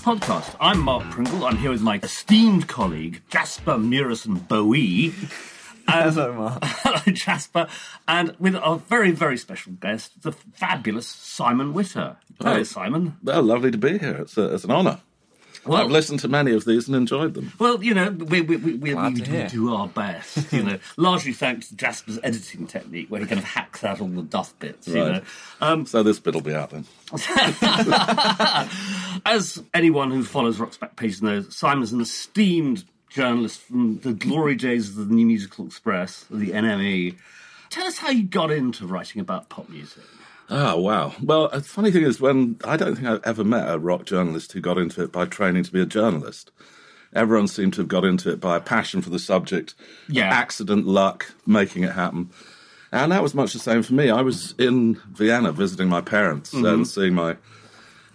welcome to the Rock's Back Pages podcast. I'm Mark Pringle. I'm here with my esteemed colleague, Jasper Murison Bowie. And, Hello, Mark. hello, Jasper. And with our very, very special guest, the fabulous Simon Witter. Hello, Hi. Simon. Well, lovely to be here. It's, a, it's an honour. Well, I've listened to many of these and enjoyed them. well, you know, we, we, we, we, we do, do our best, you know, largely thanks to Jasper's editing technique, where he kind of hacks out all the duff bits, you know. Um, So this bit will be out then. As anyone who follows Rock's Back Pages knows, Simon's an esteemed journalist from the glory days of the New Musical Express, the NME. Tell us how you got into writing about pop music. Ah, wow. Well, the funny thing is, when I don't think I've ever met a rock journalist who got into it by training to be a journalist. Everyone seemed to have got into it by a passion for the subject, Yeah. accident, luck, making it happen. And that was much the same for me. I was in Vienna visiting my parents and seeing my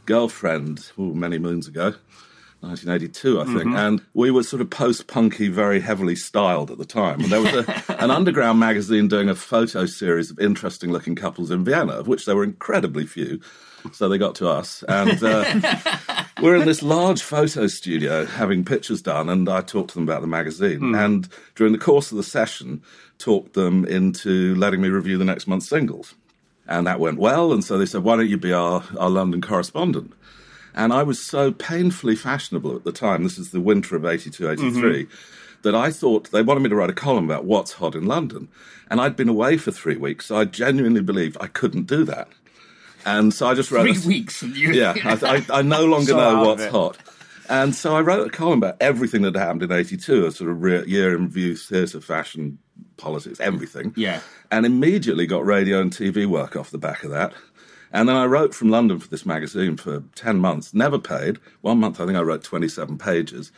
girlfriend ooh, many moons ago, 1982, I think. And we were sort of post punky, very heavily styled at the time. And there was a, an underground magazine doing a photo series of interesting looking couples in Vienna, of which there were incredibly few. So they got to us. And uh, we're in this large photo studio having pictures done, and I talked to them about the magazine. And during the course of the session, talked them into letting me review the next month's singles. And that went well. And so they said, why don't you be our, our London correspondent? And I was so painfully fashionable at the time, this is the winter of 82, 83, mm-hmm. that I thought they wanted me to write a column about what's hot in London. And I'd been away for three weeks, so I genuinely believed I couldn't do that. And so I just wrote. Three a- weeks. Yeah, I, I, I no longer So know what's hot. And so I wrote a column about everything that happened in 82, a sort of re- year in review, theatre, fashion, politics, everything. Yeah. And immediately got radio and TV work off the back of that. And then I wrote from London for this magazine for 10 months, never paid. One month, I think I wrote 27 pages.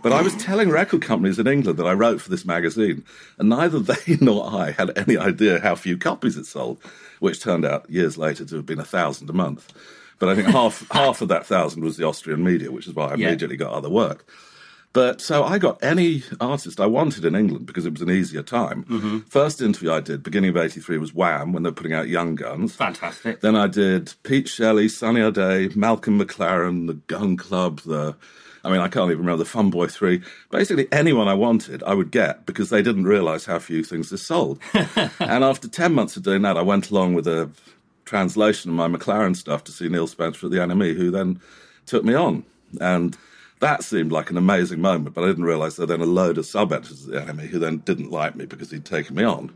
But I was telling record companies in England that I wrote for this magazine, and neither they nor I had any idea how few copies it sold, which turned out years later to have been a thousand a month. But I think half half of that thousand was the Austrian media, which is why I Yeah. immediately got other work. But so I got any artist I wanted in England because it was an easier time. Mm-hmm. First interview I did, beginning of '83, was Wham when they were putting out Young Guns. Fantastic. Then I did Pete Shelley, Sunny O'Day, Malcolm McLaren, the Gun Club, the I mean, I can't even remember the Fun Boy Three. Basically, anyone I wanted, I would get because they didn't realise how few things they sold. and after ten months of doing that, I went along with a translation of my McLaren stuff to see Neil Spencer at the NME, who then took me on. And that seemed like an amazing moment, but I didn't realise there were then a load of sub editors of the NME who then didn't like me because he'd taken me on.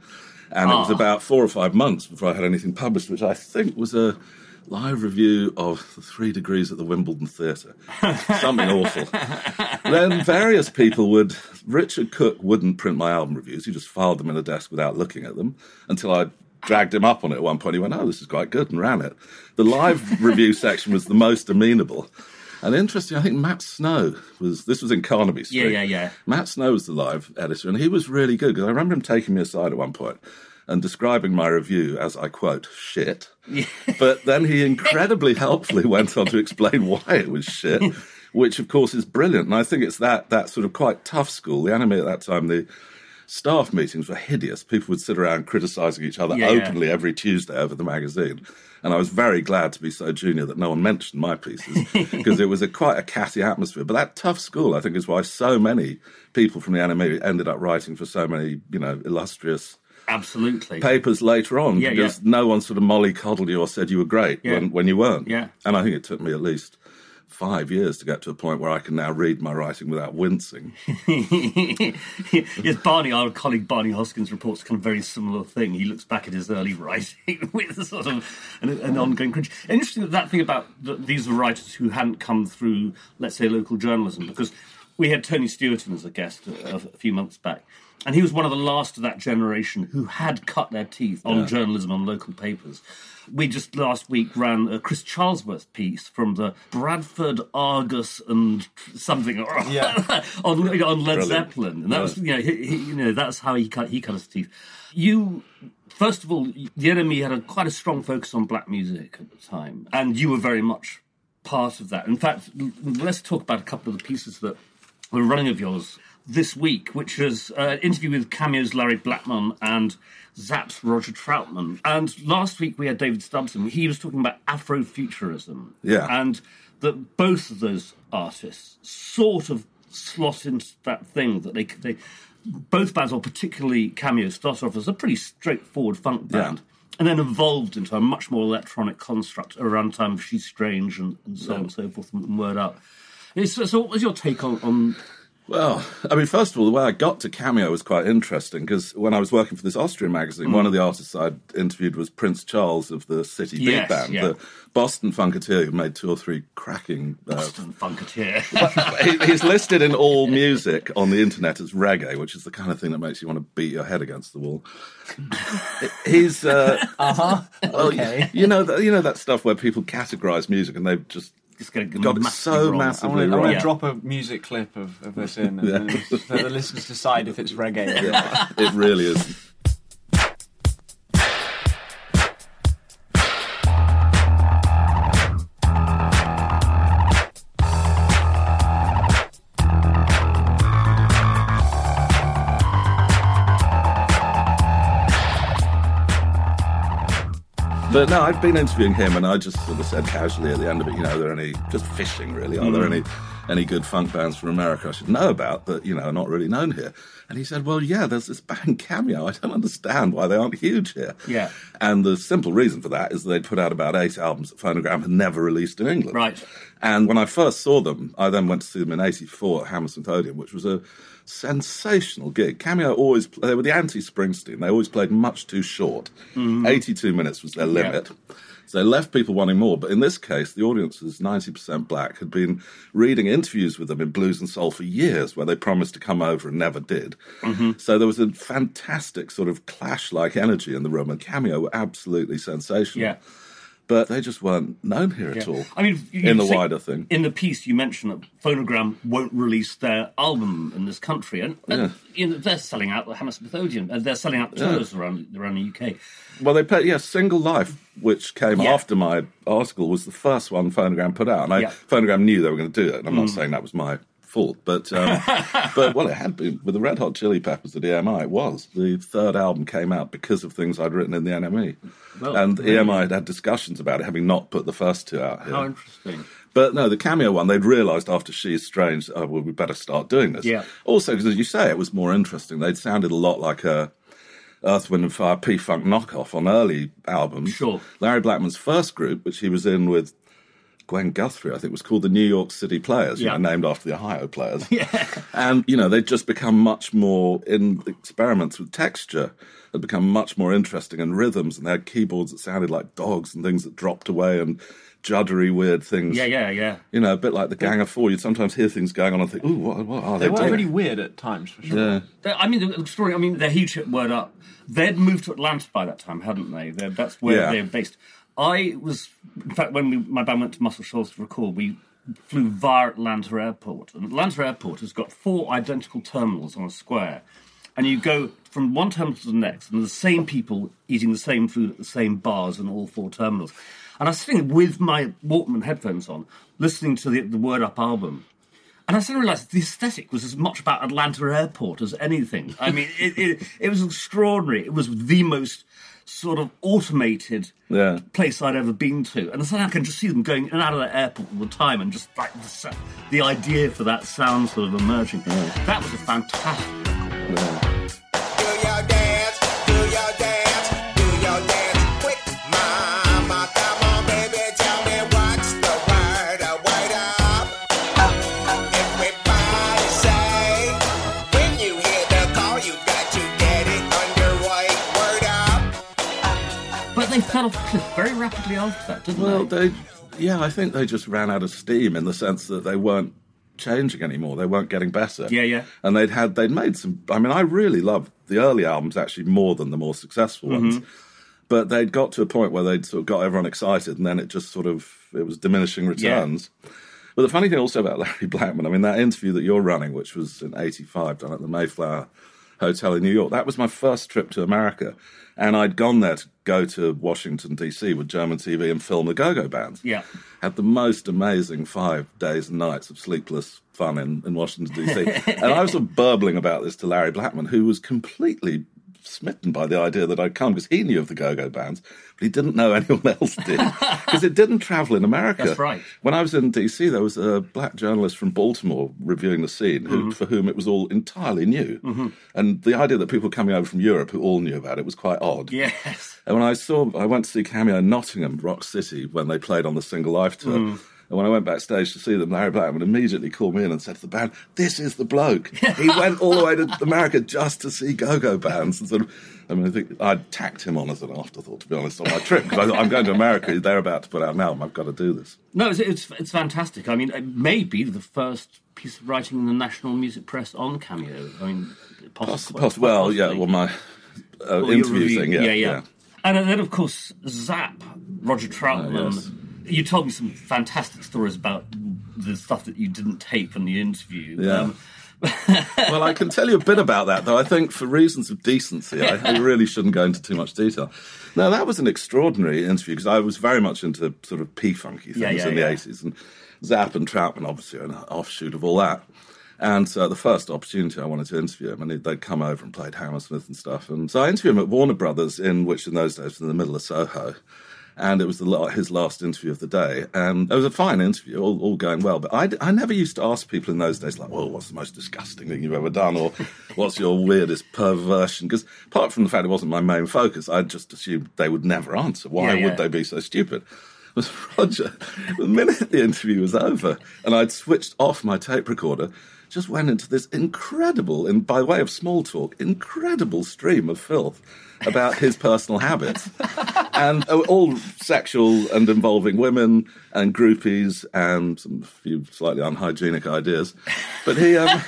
And it was Ah. about four or five months before I had anything published, which I think was a live review of the Three Degrees at the Wimbledon Theatre. Something awful. Then various people would. Richard Cook wouldn't print my album reviews. He just filed them in a desk without looking at them until I dragged him up on it at one point. He went, "Oh, this is quite good," and ran it. The live review section was the most amenable. And interesting, I think Matt Snow was. This was in Carnaby Street. Yeah, yeah, yeah. Matt Snow was the live editor, and he was really good because I remember him taking me aside at one point and describing my review as I quote shit. but then he incredibly helpfully went on to explain why it was shit, which of course is brilliant. And I think it's that that sort of quite tough school. The NME at that time, the staff meetings were hideous. People would sit around criticizing each other Yeah, yeah. openly every Tuesday over the magazine. And I was very glad to be so junior that no one mentioned my pieces because it was a quite a catty atmosphere. But that tough school, I think, is why so many people from the NME ended up writing for so many, you know, illustrious Absolutely. papers later on Yeah, because yeah. no one sort of mollycoddled you or said you were great Yeah. when, when you weren't. Yeah. And I think it took me at least five years to get to a point where I can now read my writing without wincing. yes, Barney, our colleague Barney Hoskyns reports kind of very similar thing. He looks back at his early writing with a sort of an, an ongoing cringe. Interesting that, that thing about the, these writers who hadn't come through, let's say, local journalism, because we had Tony Stewart in as a guest a, a few months back. And he was one of the last of that generation who had cut their teeth on journalism on local papers. We just last week ran a Chris Charlesworth piece from the Bradford Argus and something Yeah. on, on Led Brilliant. Zeppelin, and that was you know he, he, you know that's how he cut he cut his teeth. You first of all, the NME had a quite a strong focus on black music at the time, and you were very much part of that. In fact, let's talk about a couple of the pieces that were running of yours. This week, which was uh, an interview with Cameo's Larry Blackmon and Zapp's Roger Troutman. And last week we had David Stubbs, he was talking about Afrofuturism. Yeah. And that both of those artists sort of slot into that thing that they they both bands, or particularly Cameo, started off as a pretty straightforward funk band. Yeah. And then evolved into a much more electronic construct around time of She's Strange and, and so on and so forth and Word Up. So, so what was your take on, on Well, I mean, first of all, the way I got to Cameo was quite interesting because when I was working for this Austrian magazine, one of the artists I'd interviewed was Prince Charles of the City Beat Yes, Band, yeah. the Boston Funketeer who made two or three cracking. Uh, Boston Funketeer? he, he's listed in all music on the internet as reggae, which is the kind of thing that makes you want to beat your head against the wall. he's, uh, Uh-huh. well, Okay. you know, that, you know that stuff where people categorize music and they've just It's going to got it so I massively want to. Yeah. drop a music clip of, of this in, and Yeah. then just let the listeners decide if it's reggae or not. it really is. But no, I've been interviewing him, and I just sort of said casually at the end of it, you know, are there any just fishing really? Are there hmm. any any good funk bands from America I should know about that you know are not really known here? And he said, well, yeah, there's this band Cameo. I don't understand why they aren't huge here. Yeah. And the simple reason for that is they'd put out about eight albums that Phonogram had never released in England. Right. And when I first saw them, I then went to see them in '84 at Hammersmith Odeon, which was a sensational gig. Cameo always they were the anti-Springsteen. They always played much too short. Mm-hmm. 82 minutes was their limit. So they left people wanting more. But in this case, the audience was 90% black, had been reading interviews with them in Blues and Soul for years where they promised to come over and never did. Mm-hmm. So there was a fantastic sort of clash like energy in the room, and Cameo were absolutely sensational. Yeah. But they just weren't known here at all. I mean, you in the say- wider thing. In the piece, you mentioned that Phonogram won't release their album in this country, and, and you know, they're selling out the Hammersmith Odeon, and they're selling out tours around around the UK. Well, they played, yeah, Single Life, which came Yeah. after my article, was the first one Phonogram put out. And I, Yeah. Phonogram knew they were going to do it, and I'm not mm. saying that was my fault, but um, but well, it had been with the Red Hot Chili Peppers The EMI. It was the third album came out because of things I'd written in the NME, Well, and really? EMI had had discussions about it, having not put the first two out. Here. How interesting! But no, the cameo one, they'd realised after She's Strange, oh, well, we better start doing this. Yeah. Also, because as you say, it was more interesting. They'd sounded a lot like a Earth, Wind and Fire P Funk knockoff on early albums. Sure. Larry Blackmon's first group, which he was in with Gwen Guthrie, I think, was called the New York City Players, you Yeah. know, named after the Ohio Players. Yeah. And, you know, they'd just become much more in experiments with texture. Had become much more interesting and rhythms, and they had keyboards that sounded like dogs and things that dropped away and juddery weird things. Yeah, yeah, yeah. You know, a bit like the Gang of Four. You'd sometimes hear things going on and think, "Ooh, what, what are they, They were doing?" pretty weird at times, for sure. yeah. They- I mean, the, the story. I mean, they're huge hit word up. They'd moved to Atlanta by that time, hadn't they? They're, that's where Yeah. they're based. I was, in fact, when we, my band went to Muscle Shoals to record, we flew via Atlanta Airport, and Atlanta Airport has got four identical terminals on a square, and you go from one terminal to the next, and the same people eating the same food at the same bars in all four terminals. And I was sitting with my Walkman headphones on, listening to the, the Word Up album. And I suddenly realised the aesthetic was as much about Atlanta Airport as anything. I mean, it, it, it was extraordinary. It was the most sort of automated Yeah. place I'd ever been to. And suddenly I can just see them going in and out of the airport all the time and just like the, the idea for that sound sort of emerging. That was a fantastic record. Do they fell off the cliff very rapidly after that, didn't they? Well, they? they, yeah, I think they just ran out of steam in the sense that they weren't changing anymore. They weren't getting better. Yeah, yeah. And they'd had they'd made some. I mean, I really loved the early albums actually more than the more successful Mm-hmm. ones. But they'd got to a point where they'd sort of got everyone excited, and then it just sort of it was diminishing returns. But the funny thing also about Larry Blackmon, I mean, that interview that you're running, which was in '85, done at the Mayflower hotel in New York. That was my first trip to America, and I'd gone there to go to Washington D.C. with German TV and film the Go-Go Bands. Yeah. had the most amazing five days and nights of sleepless fun in, in Washington D.C. and I was sort of burbling about this to Larry Blackmon, who was completely smitten by the idea that I'd come because he knew of the Go-Go Bands, but he didn't know anyone else did because it didn't travel in America. That's right. When I was in DC, there was a black journalist from Baltimore reviewing the scene, who, for whom it was all entirely new, and the idea that people coming over from Europe who all knew about it was quite odd. Yes. And when I saw, I went to see Cameo in Nottingham, Rock City, when they played on the Single Life tour. Mm. And when I went backstage to see them, Larry Blackmon immediately called me in and said to the band, "This is the bloke. He went all the way to America just to see go-go bands." And sort of, I mean, I think I'd tacked him on as an afterthought, to be honest, on my trip because I'm going to America. They're about to put out an album. I've got to do this. No, it's, it's it's fantastic. I mean, it may be the first piece of writing in the National Music Press on Cameo. I mean, Poss- possibly. poss- well, yeah, well, my uh, interview thing, yeah, yeah, yeah. And then, of course, Zapp, Roger Troutman. Oh, yes. You told me some fantastic stories about the stuff that you didn't tape in the interview. Yeah. Um, well, I can tell you a bit about that, though. I think for reasons of decency, I, I really shouldn't go into too much detail. Now, that was an extraordinary interview because I was very much into sort of P-funky things Yeah, yeah, in the yeah. 80s. And Zapp and Troutman, obviously, are an offshoot of all that. And so the first opportunity I wanted to interview him, and they'd come over and played Hammersmith and stuff. And so I interviewed him at Warner Brothers, in which in those days was in the middle of Soho. And it was the, his last interview of the day. And it was a fine interview, all, all going well. But I, I never used to ask people in those days, like, well, what's the most disgusting thing you've ever done? Or what's your weirdest perversion? Because apart from the fact it wasn't my main focus, I just assumed they would never answer. Why Yeah, yeah. would they be so stupid? was Roger, the minute the interview was over and I'd switched off my tape recorder, just went into this incredible, and by way of small talk, incredible stream of filth about his personal habits. And uh, all sexual and involving women and groupies and some few slightly unhygienic ideas. But he, um,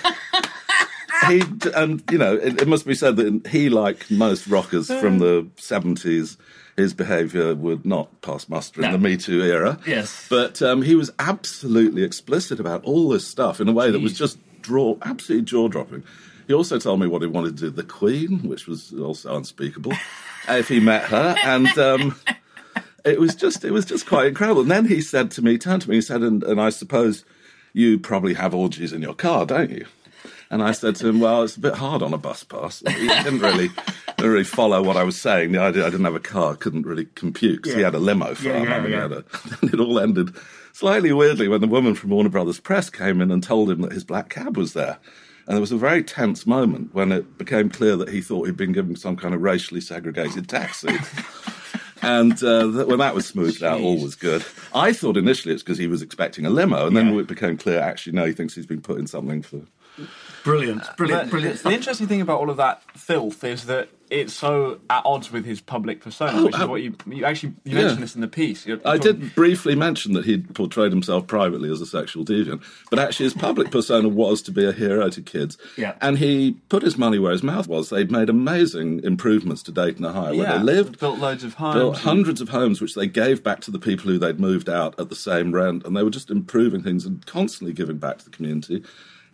he, and you know, it, it must be said that he, like most rockers from the 70s, his behaviour would not pass muster in No. the Me Too era. Yes. But um, he was absolutely explicit about all this stuff in a way that was just draw absolutely jaw dropping. He also told me what he wanted to do the Queen, which was also unspeakable, if he met her. And um, it was just it was just quite incredible. And then he said to me, turned to me, he said, and, and I suppose you probably have orgies in your car, don't you? And I said to him, "Well, it's a bit hard on a bus pass." He didn't really, didn't really follow what I was saying. The idea I didn't have a car couldn't really compute because he had a limo for Yeah, him. yeah, and yeah. a- Then it all ended slightly weirdly when the woman from Warner Brothers Press came in and told him that his black cab was there. And there was a very tense moment when it became clear that he thought he'd been given some kind of racially segregated taxi. And uh, when that was smoothed out, all was good. I thought initially it's because he was expecting a limo, and then it became clear actually no, he thinks he's been put in something for. Brilliant, brilliant, The- brilliant The interesting thing about all of that filth is that it's so at odds with his public persona, Oh, which is uh, what you you actually you yeah. mentioned this in the piece. You're I talking- did briefly mention that he'd portrayed himself privately as a sexual deviant, but actually his public persona was to be a hero to kids. Yeah. And he put his money where his mouth was. They'd made amazing improvements to Dayton, Ohio, where Yeah, they lived. built loads of homes, Built and- hundreds of homes, which they gave back to the people who they'd moved out at the same rent, and they were just improving things and constantly giving back to the community.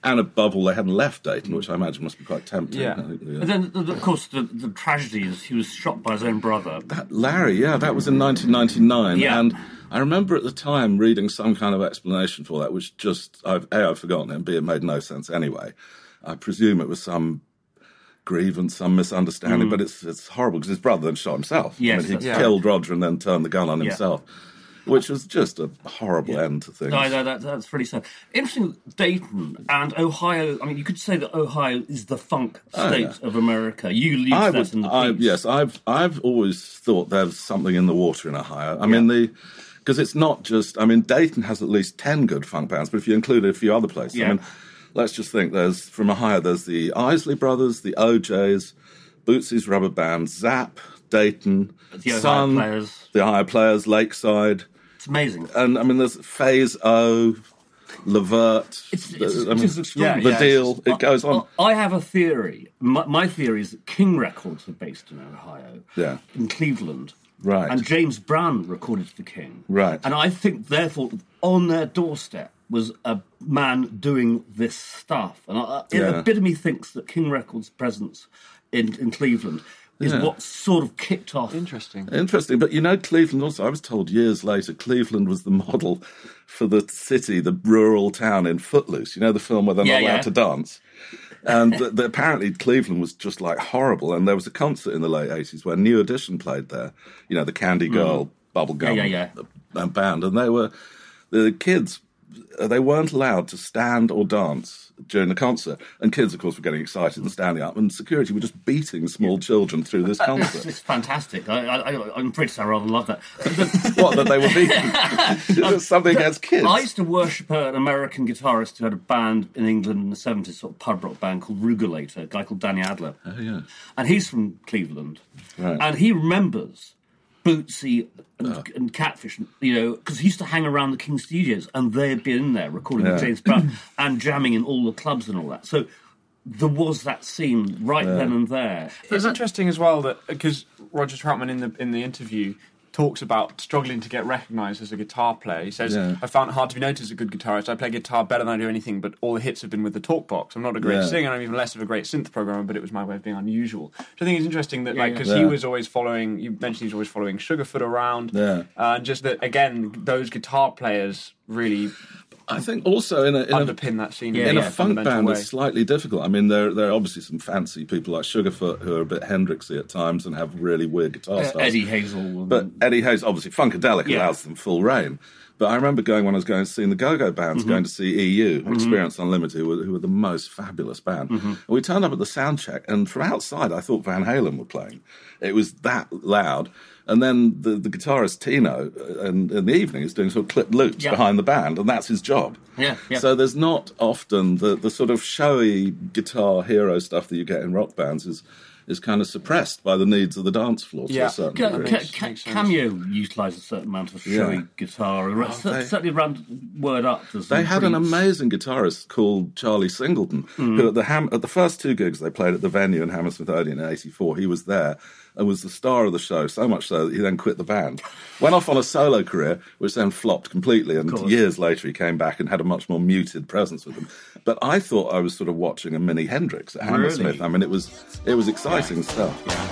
And above all, they hadn't left Dayton, which I imagine must be quite tempting. Yeah. Yeah. But then, of course, the, the tragedy is he was shot by his own brother. That Larry, yeah, that was in 1999, Yeah. and I remember at the time reading some kind of explanation for that, which just I've a I've forgotten it, and b it made no sense anyway. I presume it was some grievance, some misunderstanding, hmm. but it's it's horrible because his brother then shot himself. Yes, I mean, he right. killed Roger and then turned the gun on Yeah. himself, which was just a horrible end to things. No, no, that, that's really sad. Interesting, Dayton and Ohio. I mean, you could say that Ohio is the funk state Oh, yeah. of America. You lead I that would, in the I, yes, I've I've always thought there's something in the water in Ohio. I mean the because it's not just. I mean Dayton has at least ten good funk bands, but if you include a few other places, Yeah. I mean, let's just think. There's from Ohio. There's the Isley Brothers, the O'Jays, Bootsy's Rubber Band, Zapp, Dayton, The Ohio Sun, Players. the Ohio Players, Lakeside, It's amazing. and I mean there's Faze-O, Levert. It's, it's, I mean, it's extraordinary. the yeah, deal. It goes on. I I have a theory. My, my theory is that King Records are based in Ohio, Yeah. in Cleveland, Right. And James Brown recorded for King, Right. And I think, therefore, on their doorstep, was a man doing this stuff. And I, Yeah. a bit of me thinks that King Records' presence in, in Cleveland is Yeah. what sort of kicked off. Interesting. Interesting, but you know, Cleveland also, I was told years later, Cleveland was the model for the city, the rural town in Footloose. You know, the film where they're Yeah, not allowed yeah. to dance? And the, the, apparently, Cleveland was just like horrible. And there was a concert in the late 80s where New Edition played there, you know, the Candy Girl, Bubblegum Yeah, yeah, uh, band. And they were, the kids, Uh, they weren't allowed to stand or dance during the concert. And kids, of course, were getting excited and standing up. And security were just beating small children through this concert. it's fantastic. I, I'm British. I rather love that. What that they were beating something against kids. I used to worship an American guitarist who had a band in England in the 70s, sort of pub rock band called Roogalator, a guy called Danny Adler. Oh, yeah. And he's from Cleveland. Right. And he remembers Bootsy and, and Catfish, you know, because he used to hang around the King Studios and they'd been in there recording with James Brown and jamming in all the clubs and all that. So there was that scene right then and there. It's interesting as well that because Roger Troutman in the in the interview talks about struggling to get recognised as a guitar player. He says, Yeah. "I found it hard to be noticed as a good guitarist. I play guitar better than I do anything, but all the hits have been with the talk box. I'm not a great Yeah. singer. I'm even less of a great synth programmer, but it was my way of being unusual." Which I think it's interesting that, like, yeah. because he was always following. You mentioned he's always following Sugarfoot around. Yeah. Uh, just that again, those guitar players really I think also in a, in a, that scene Yeah, in, in a funk band, way. it's slightly difficult. I mean, there there are obviously some fancy people like Sugarfoot who are a bit Hendrixy at times and have really weird guitar Uh, styles. Eddie Hazel. But Eddie Hazel obviously, Funkadelic Yeah. allows them full reign. But I remember going when I was going to see the Go-Go bands, mm-hmm. going to see EU, mm-hmm. Experience Unlimited, who were, who were the most fabulous band. Mm-hmm. And we turned up at the sound check, and from outside, I thought Van Halen were playing. It was that loud. And then the, the guitarist Tino, uh, in, in the evening, is doing sort of clipped loops Yeah. behind the band, and that's his job. Yeah, yeah. So there's not often the, the sort of showy guitar hero stuff that you get in rock bands is is kind of suppressed by the needs of the dance floor to Yeah. a certain Ca- degree. ca- makes- ca- Cameo utilised a certain amount of showy Yeah. guitar. Cer- Oh, they- certainly around Word Up. there's They some had an amazing guitarist called Charlie Singleton, who at the Ham- at the first two gigs they played at the venue in Hammersmith Odeon in '84, he was there and was the star of the show. So much so that he then quit the band, went off on a solo career, which then flopped completely. And years later, he came back and had a much more muted presence with them. But I thought I was sort of watching a mini Hendrix at Hammersmith. Really? I mean, it was it was exciting stuff.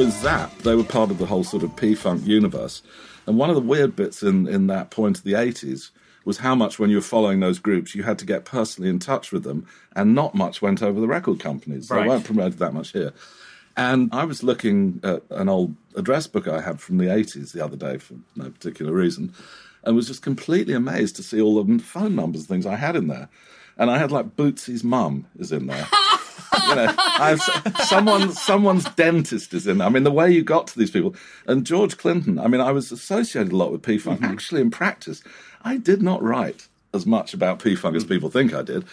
With Zap, they were part of the whole sort of P Funk universe. And one of the weird bits in, in that point of the 80s was how much, when you were following those groups, you had to get personally in touch with them, and not much went over the record companies. They weren't promoted that much here. And I was looking at an old address book I had from the 80s the other day for no particular reason, and was just completely amazed to see all the phone numbers and things I had in there. And I had like Bootsy's mum is in there. you know, I've, someone, someone's dentist is in. there. I mean, the way you got to these people, and George Clinton. I mean, I was associated a lot with P Funk. Mm-hmm. Actually, in practice, I did not write as much about P Funk as mm. people think I did.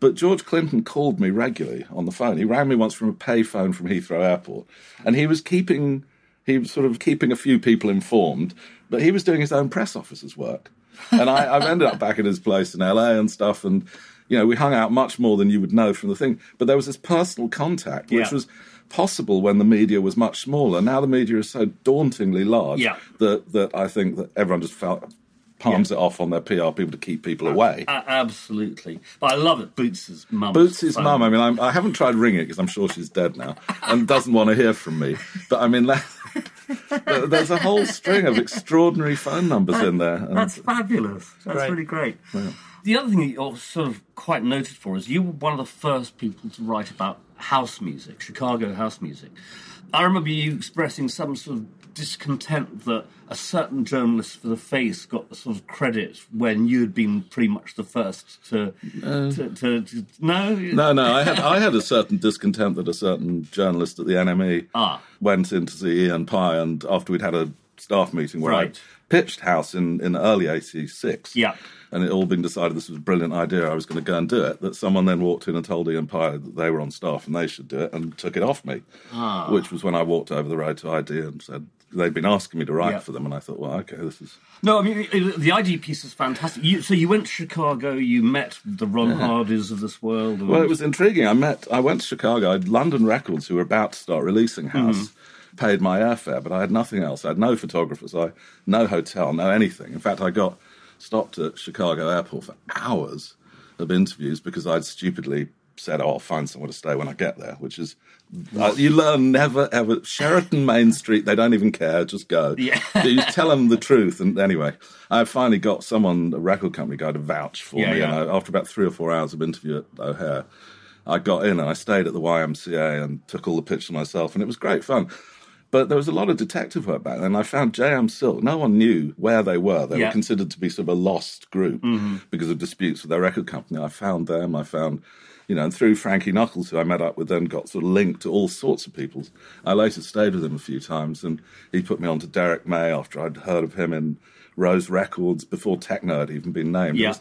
But George Clinton called me regularly on the phone. He rang me once from a pay phone from Heathrow Airport, and he was keeping, he was sort of keeping a few people informed, but he was doing his own press officer's work. And I, I've ended up back at his place in LA and stuff, and you know, we hung out much more than you would know from the thing. But there was this personal contact, which Yeah. was possible when the media was much smaller. Now the media is so dauntingly large Yeah. that that I think that everyone just felt palms it off on their PR people to keep people away. A- absolutely. But I love it. Boots' mum. Bootsy's mum. I mean, I'm, I haven't tried ringing it because I'm sure she's dead now and doesn't want to hear from me. But I mean, that, there's a whole string of extraordinary phone numbers in there. And That's fabulous. That's Right. really great. The other thing that you're sort of quite noted for is you were one of the first people to write about house music, Chicago house music. I remember you expressing some sort of discontent that a certain journalist for the Face got the sort of credit when you had been pretty much the first to. to, to, to no? no, no, I had I had a certain discontent that a certain journalist at the NME Ah. went in to see Ian Pye, and after we'd had a staff meeting where Right. I pitched House in in early '86, Yeah. and it all been decided this was a brilliant idea. I was going to go and do it. That someone then walked in and told Ian Pye that they were on staff and they should do it, and took it off me. Ah. Which was when I walked over the road to ID and said, they'd been asking me to write Yeah. for them, and I thought, well, okay, this is No, I mean the ID piece is fantastic. You, so you went to Chicago, you met the Ron Hardys of this world. And, Well, it was intriguing. I met, I went to Chicago. I had London Records, who were about to start releasing House, paid my airfare, but I had nothing else. I had no photographers, I no hotel, no anything. In fact, I got stopped at Chicago airport for hours of interviews because I'd stupidly said, "Oh, I'll find somewhere to stay when I get there," which is. Uh, you learn never ever Sheraton Main Street. They don't even care. Just go. Yeah. you tell them the truth. And anyway, I finally got someone, a record company guy, to vouch for Yeah, me. yeah. And I, after about three or four hours of interview at O'Hare, I got in and I stayed at the YMCA and took all the pictures myself, and it was great fun. But there was a lot of detective work back then. I found J.M. Silk. No one knew where they were. They Yeah. were considered to be sort of a lost group mm-hmm. because of disputes with their record company. I found them. I found, you know, and through Frankie Knuckles, who I met up with, then got sort of linked to all sorts of people. I later stayed with him a few times, and he put me on to Derrick May after I'd heard of him in Rose Records before Techno had even been named. Yeah. It was,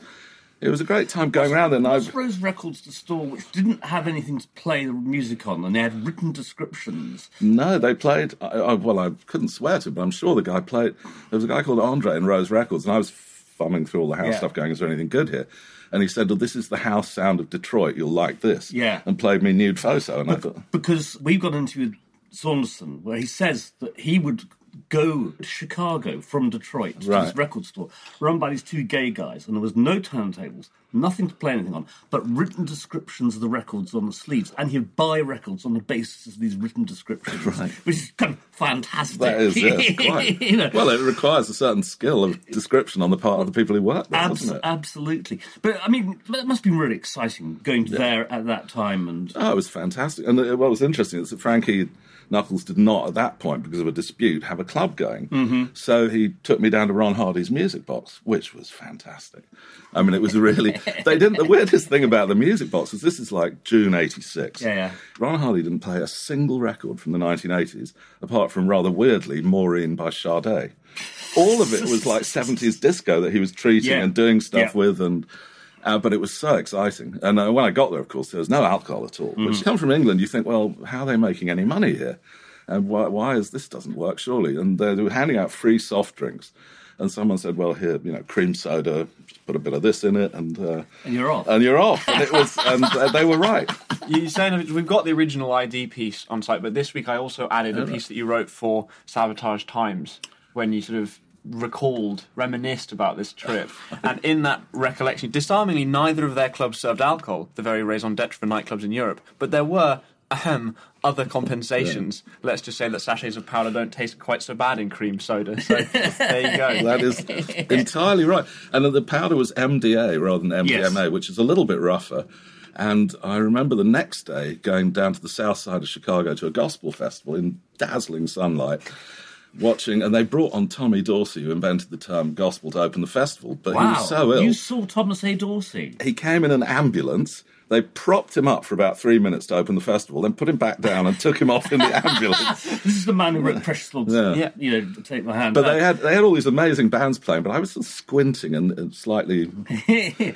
it was a great time going around, and I Rose Records the store which didn't have anything to play the music on, and they had written descriptions. No, they played. I, I, well, I couldn't swear to, it, but I'm sure the guy played. There was a guy called Andre in Rose Records, and I was thumbing through all the house Yeah. stuff, going, "Is there anything good here?" And he said, "Well, this is the house sound of Detroit. You'll like this." Yeah. and played me Nude Photo, and I thought, because we've got into with Saunderson where he says that he would go to Chicago from Detroit to Right. this record store run by these two gay guys, and there was no turntables, nothing to play anything on, but written descriptions of the records on the sleeves, and he'd buy records on the basis of these written descriptions, Right. which is kind of fantastic. "That is yes, quite." You know, Well, it requires a certain skill of description on the part of the people who work there, abs- doesn't it? absolutely. But I mean, that must have been really exciting going there at that time, and Oh, it was fantastic. And uh, what was interesting is that Frankie Knuckles did not, at that point, because of a dispute, have a club going. Mm-hmm. So he took me down to Ron Hardy's music box, which was fantastic. I mean, it was really. they didn't. The weirdest thing about the music box is this is like June '86. Yeah, yeah. Ron Hardy didn't play a single record from the 1980s, apart from rather weirdly Maureen by Sade. All of it was like 70s disco that he was treating Yeah. and doing stuff Yeah. with, and uh, but it was so exciting. And uh, when I got there, of course, there was no alcohol at all. Mm-hmm. But to come from England, you think, well, how are they making any money here? And why, why is this doesn't work? Surely, and they were handing out free soft drinks. And someone said, "Well, here, you know, cream soda. Just put a bit of this in it, and uh, and you're off. and you're off." And it was, and uh, they were right. You're saying we've got the original ID piece on site, but this week I also added a piece that you wrote for Sabotage Times when you sort of recalled, reminisced about this trip. and in that recollection, disarmingly, neither of their clubs served alcohol, the very raison d'etre for nightclubs in Europe, but there were. Ahem, other compensations. Let's just say that sachets of powder don't taste quite so bad in cream soda. So there you go. That is entirely right. And the powder was MDA rather than MDMA, Yes. which is a little bit rougher. And I remember the next day going down to the south side of Chicago to a gospel festival in dazzling sunlight, watching, and they brought on Tommy Dorsey, who invented the term gospel to open the festival. But he was so ill. you saw Thomas A. Dorsey. He came in an ambulance. They propped him up for about three minutes to open the festival, then put him back down and took him off in the ambulance. This is the man who wrote Precious Lords. Yeah. Yeah. You know, take my hand. But they had they had all these amazing bands playing, but I was sort of squinting and, and slightly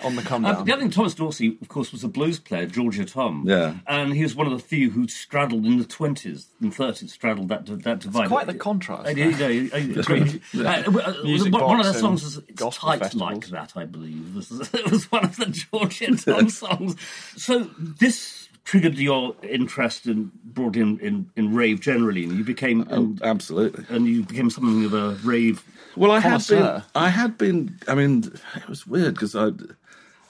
on the come Uh, down. the other thing, Thomas Dorsey, of course, was a blues player, Georgia Tom. Yeah. And he was one of the few who straddled in the 20s and 30s, straddled that, that divide. quite the contrast. I, you know, I- I agree. Uh, uh, Music one one of their box songs and was Tight festivals. Like That, I believe. It was, it was one of the Georgia Tom songs. So this triggered your interest and brought in, in, in rave generally, and you became oh, and, absolutely. and you became something of a rave. Well, I had been. I had been. I mean, it was weird because I,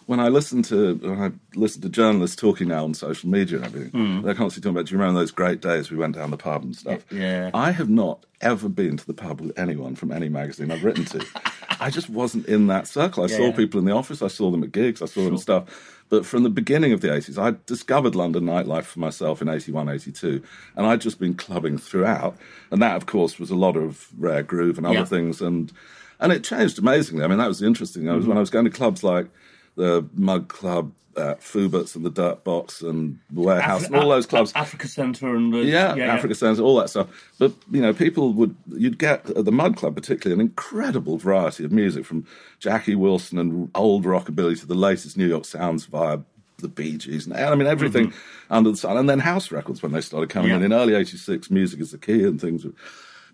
when I listened to when I listened to journalists talking now on social media and everything, hmm. they're constantly talking about. Do you remember those great days we went down the pub and stuff? Yeah. I have not ever been to the pub with anyone from any magazine I've written to. I just wasn't in that circle. I saw people in the office. I saw them at gigs. I saw them stuff. But from the beginning of the 80s, I discovered London nightlife for myself in 81, 82. And I'd just been clubbing throughout. And that, of course, was a lot of rare groove and other Yeah. things. And and it changed amazingly. I mean, that was the interesting. I Mm-hmm. was when I was going to clubs like the Mud Club, uh, Foubert's, and the Dirt Box, and the Warehouse, and all those clubs. Africa Centre and the, Yeah, Africa Sounds, all that stuff. But you know, people would you'd get at the Mud Club particularly an incredible variety of music from Jackie Wilson and old rockabilly to the latest New York sounds via the Bee Gees, and I mean everything under the sun. And then house records when they started coming Yeah. in in early '86. Music is the key, and things. were-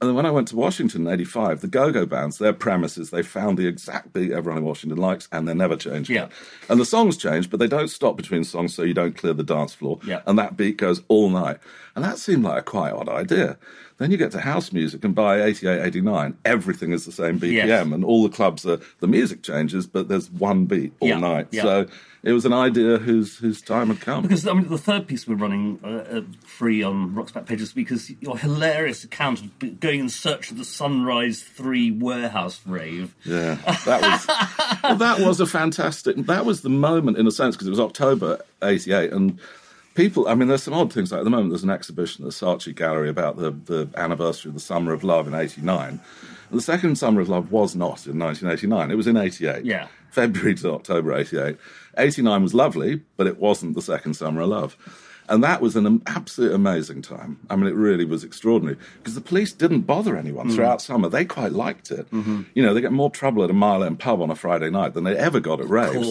And then when I went to Washington in '85, the go-go bands, their premises, they found the exact beat everyone in Washington likes, and they're never changing Yeah. And the songs change, but they don't stop between songs, so you don't clear the dance floor. Yeah. And that beat goes all night. And that seemed like a quite odd idea. Then you get to house music, and by 88, 89, everything is the same BPM, Yes. and all the clubs are the music changes, but there's one beat all Yeah, night. yeah. So it was an idea whose whose time had come. Because I mean, the third piece we're running uh, uh, free on Rock's back pages because your hilarious account of going in search of the Sunrise Three warehouse rave. Yeah, that was well, that was a fantastic. That was the moment, in a sense, because it was October '88, and people. I mean, there's some odd things. Like at the moment, there's an exhibition at the Saatchi Gallery about the the anniversary of the Summer of Love in '89. And the second Summer of Love was not in 1989. It was in '88. Yeah. February to October '88. '89 was lovely, but it wasn't the second Summer of Love. And that was an absolute amazing time. I mean, it really was extraordinary because the police didn't bother anyone Mm. throughout summer. They quite liked it. Mm-hmm. You know, they get more trouble at a Mile End pub on a Friday night than they ever got at raves.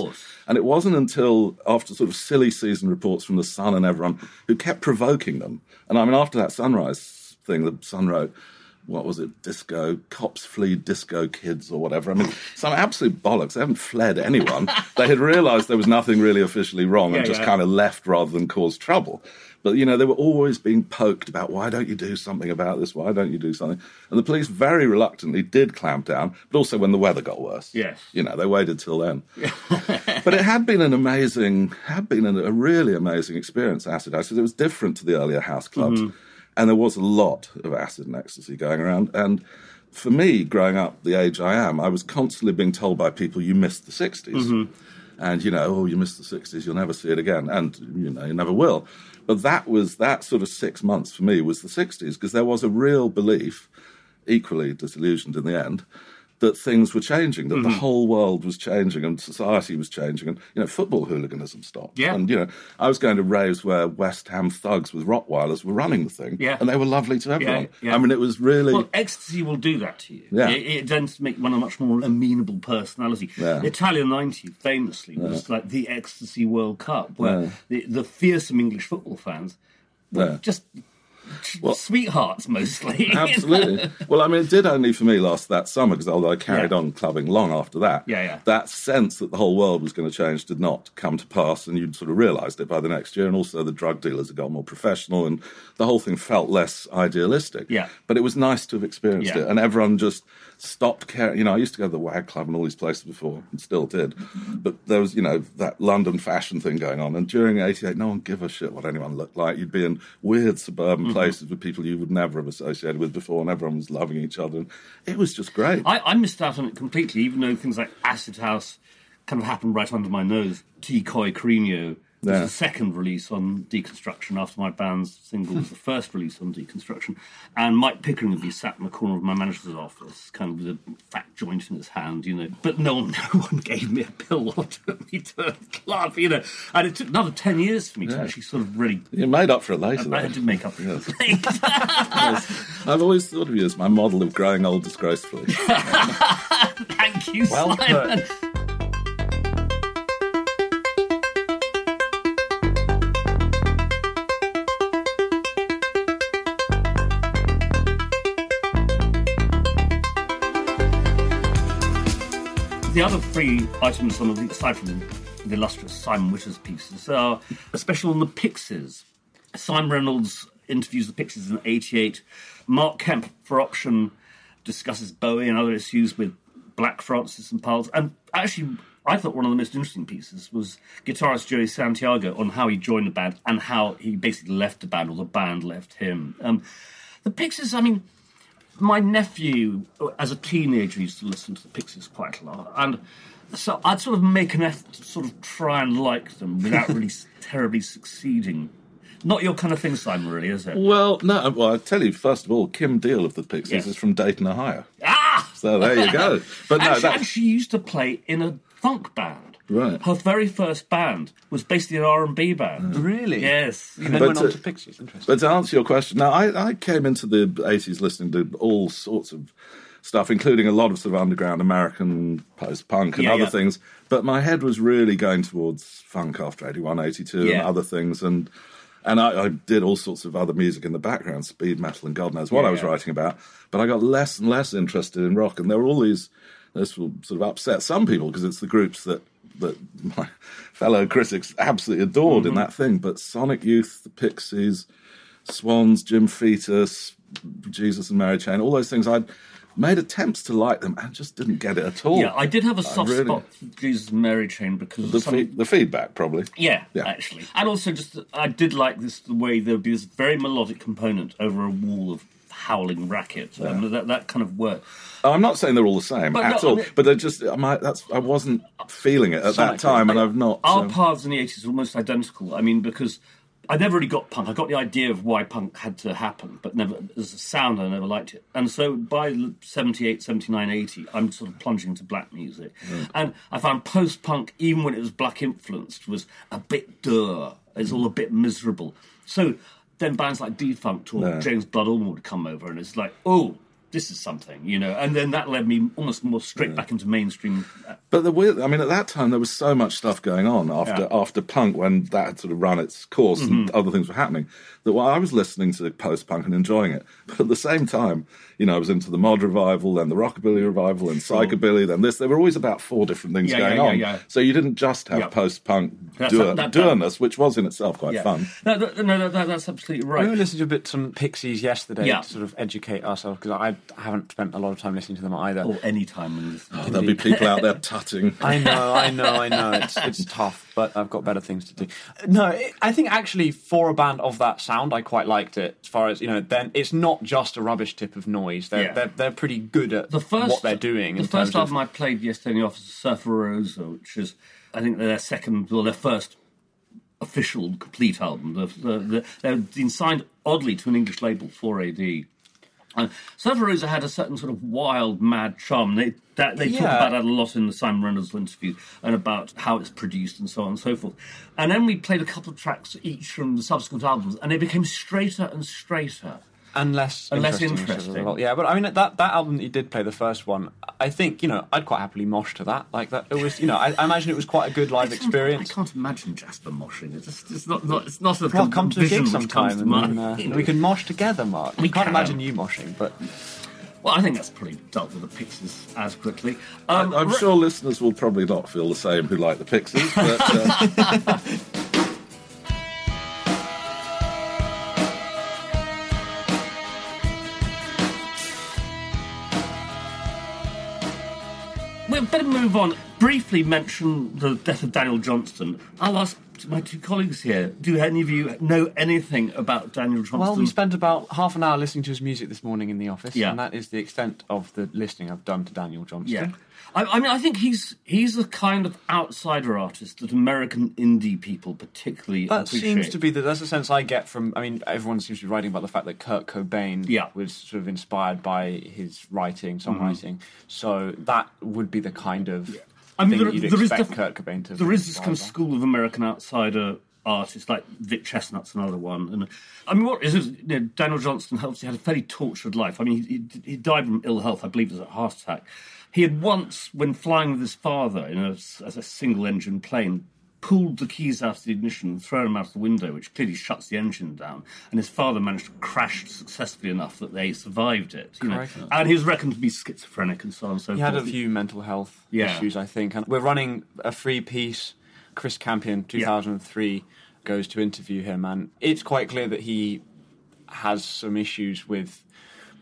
And it wasn't until after sort of silly season reports from the Sun and everyone who kept provoking them. And I mean, after that Sunrise thing, the Sun wrote, what was it, disco, cops flee disco kids or whatever. I mean, some absolute bollocks. They haven't fled anyone. they had realised there was nothing really officially wrong and just yeah. kind of left rather than cause trouble. But, you know, they were always being poked about why don't you do something about this? Why don't you do something? And the police very reluctantly did clamp down, but also when the weather got worse. Yes. You know, they waited till then. but it had been an amazing, had been a, really amazing experience, Acid House, because it was different to the earlier house clubs. Mm-hmm. And there was a lot of acid and ecstasy going around. And for me, growing up the age I am, I was constantly being told by people, you missed the 60s. Mm-hmm. And, you know, oh, you missed the 60s, you'll never see it again. And, you know, you never will. But that was, that sort of six months for me was the 60s, because there was a real belief, equally disillusioned in the end, that things were changing, that Mm-hmm. the whole world was changing and society was changing, and you know football hooliganism stopped. Yeah. and you know I was going to raves where West Ham thugs with Rottweilers were running the thing, Yeah. and they were lovely to everyone. yeah. I mean, it was really Well, ecstasy will do that to you. Yeah. It, it tends to make one a much more amenable personality. Yeah. Italia 90 famously was like the ecstasy World Cup, where Yeah. the, the fearsome English football fans were Yeah. just sweethearts mostly. Absolutely. well, I mean, it did only for me last that summer because although I carried Yeah. on clubbing long after that, Yeah, yeah. that sense that the whole world was going to change did not come to pass, and you'd sort of realised it by the next year. And also, the drug dealers had got more professional, and the whole thing felt less idealistic. Yeah. But it was nice to have experienced Yeah. it, and everyone just stopped caring. You know, I used to go to the Wag Club and all these places before, and still did. But there was, you know, that London fashion thing going on, and during '88, no one give a shit what anyone looked like. You'd be in weird suburban Mm-hmm. places with people you would never have associated with before, and everyone was loving each other. And it was just great. I, I missed out on it completely, even though things like Acid House kind of happened right under my nose. T-Coy Carino was Yeah. the second release on Deconstruction after my band's single was the first release on Deconstruction. And Mike Pickering would be sat in the corner of my manager's office, kind of with a fat joint in his hand, you know. But no one, no one gave me a pill or took me to a club, you know. And it took another 10 years for me to actually sort of really. You made up for it later. I though. had to make up for Yes. it. I've always thought of you as my model of growing old disgracefully. Thank you, Well Simon. put. The other three items on the aside from the illustrious Simon Witter's pieces are a special on the Pixies. Simon Reynolds interviews the Pixies in '88. Mark Kemp, for option, discusses Bowie and other issues with Black Francis and Pulse. And actually, I thought one of the most interesting pieces was guitarist Joey Santiago on how he joined the band and how he basically left the band or the band left him. Um, the Pixies, I mean, my nephew, as a teenager, used to listen to the Pixies quite a lot, and so I'd sort of make an effort to sort of try and like them without really terribly succeeding. Not your kind of thing, Simon, really, is it? well, no, well, I tell you, first of all, Kim Deal of the Pixies Yes. is from Dayton, Ohio. Ah! So there you go. But no, and, she, that's and she used to play in a funk band. Right. Her very first band was basically an R and B band. Really? Yes. And then But, went on uh, to Pixies. Interesting. But to answer your question, now I, I came into the 80s listening to all sorts of stuff, including a lot of sort of underground American post punk and Yeah, other yeah. things. But my head was really going towards funk after 81, 82 and other things. And And I, I did all sorts of other music in the background, speed metal and God knows what I was Yeah. writing about. But I got less and less interested in rock, and there were all these. This will sort of upset some people because it's the groups that that my fellow critics absolutely adored Mm-hmm. in that thing. But Sonic Youth, the Pixies, Swans, Jim Foetus, Jesus and Mary Chain, all those things. I'd made attempts to like them and just didn't get it at all. Yeah, I did have a soft really- spot for Jesus and Mary Chain because of the, fe- the feedback probably. Yeah, Yeah. actually, and also just I did like this the way there would be this very melodic component over a wall of howling racket, and that that kind of worked. Oh, I'm not saying they're all the same But at no, I all, mean- but they're just. I might, that's I wasn't feeling it at that time, and I've not. Our um, paths in the eighties were almost identical. I mean, because I never really got punk. I got the idea of why punk had to happen, but never as a sound. I never liked it, and so by 78, 79, 80, I'm sort of plunging into black music, and I found post punk, even when it was black influenced, was a bit duh. It's all a bit miserable. So then bands like Defunkt or Yeah. James Blood Ulmer would come over, and it's like, oh. This is something, you know, and then that led me almost more straight back into mainstream. uh, But the weird, I mean, at that time there was so much stuff going on after Yeah. Mm-hmm. after punk when that had sort of run its course and other things were happening. That while I was listening to post punk and enjoying it, but at the same time, you know, I was into the mod revival, then the rockabilly revival, and psychobilly, then this. There were always about four different things Yeah, going yeah, yeah, on. yeah. So you didn't just have Yeah. post punk That's- doer, that- that- doerness, which was in itself quite Yeah. fun. No, that- no, that- that- that's absolutely We right. were listening to a bit some Pixies yesterday Yeah. to sort of educate ourselves because I haven't spent a lot of time listening to them either. or any time when this. Oh, there'll be people out there tutting. I know, I know, I know. It's it's tough, but I've got better things to do. No, it, I think actually for a band of that sound, I quite liked it. As far as you know, then it's not just a rubbish tip of noise. They're Yeah. they're, they're pretty good at the first what they're doing. The first album of, I played yesterday in the office is Surfer Rosa, which is I think their second, well, their first official complete album. The, the, the, they've been signed oddly to an English label, 4AD. And Surfer Rosa had a certain sort of wild, mad charm. They that, they talk about that a lot in the Simon Reynolds interview and about how it's produced and so on and so forth. And then we played a couple of tracks each from the subsequent albums, and it became straighter and straighter. And less and interesting a interesting. Yeah, but I mean that that album that you did play, the first one, I think you know I'd quite happily mosh to that. Like that, it was you know I, I imagine it was quite a good live I experience. I can't imagine Jasper moshing. It's, just, it's not, not. It's not a Well, come to the gig sometime to and mind. then, uh, we can mosh together, Mark. We We can't can. imagine you moshing, but Well, I think that's probably dealt with the Pixies as quickly. Um, I'm re- sure listeners will probably not feel the same who like the Pixies, but uh, better move on. Briefly mention the death of Daniel Johnston. I'll ask my two colleagues here. Do any of you know anything about Daniel Johnston? well, we spent about half an hour listening to his music this morning in the office, Yeah. and that is the extent of the listening I've done to Daniel Johnston. Yeah. I, I mean, I think he's he's the kind of outsider artist that American indie people particularly That appreciate. seems to be the that's the sense I get from. I mean, everyone seems to be writing about the fact that Kurt Cobain Yeah. was sort of inspired by his writing, songwriting. Mm-hmm. So that would be the kind of I mean, there, there is defi- Kurt Cobain to. There is this kind of school of American outsider artists, like Vic Chesnutt's another one. And I mean, what is it? You know, Daniel Johnston obviously had a fairly tortured life. I mean, he, he, he died from ill health. I believe it was a heart attack. He had once, when flying with his father in a, as a single-engine plane, pulled the keys out of the ignition and thrown them out of the window, which clearly shuts the engine down. And his father managed to crash successfully enough that they survived it. You know? And he was reckoned to be schizophrenic and so on and so He forth. had a few mental health Yeah. issues, I think. And we're running a free piece. Chris Campion, 2003, goes to interview him, and it's quite clear that he has some issues with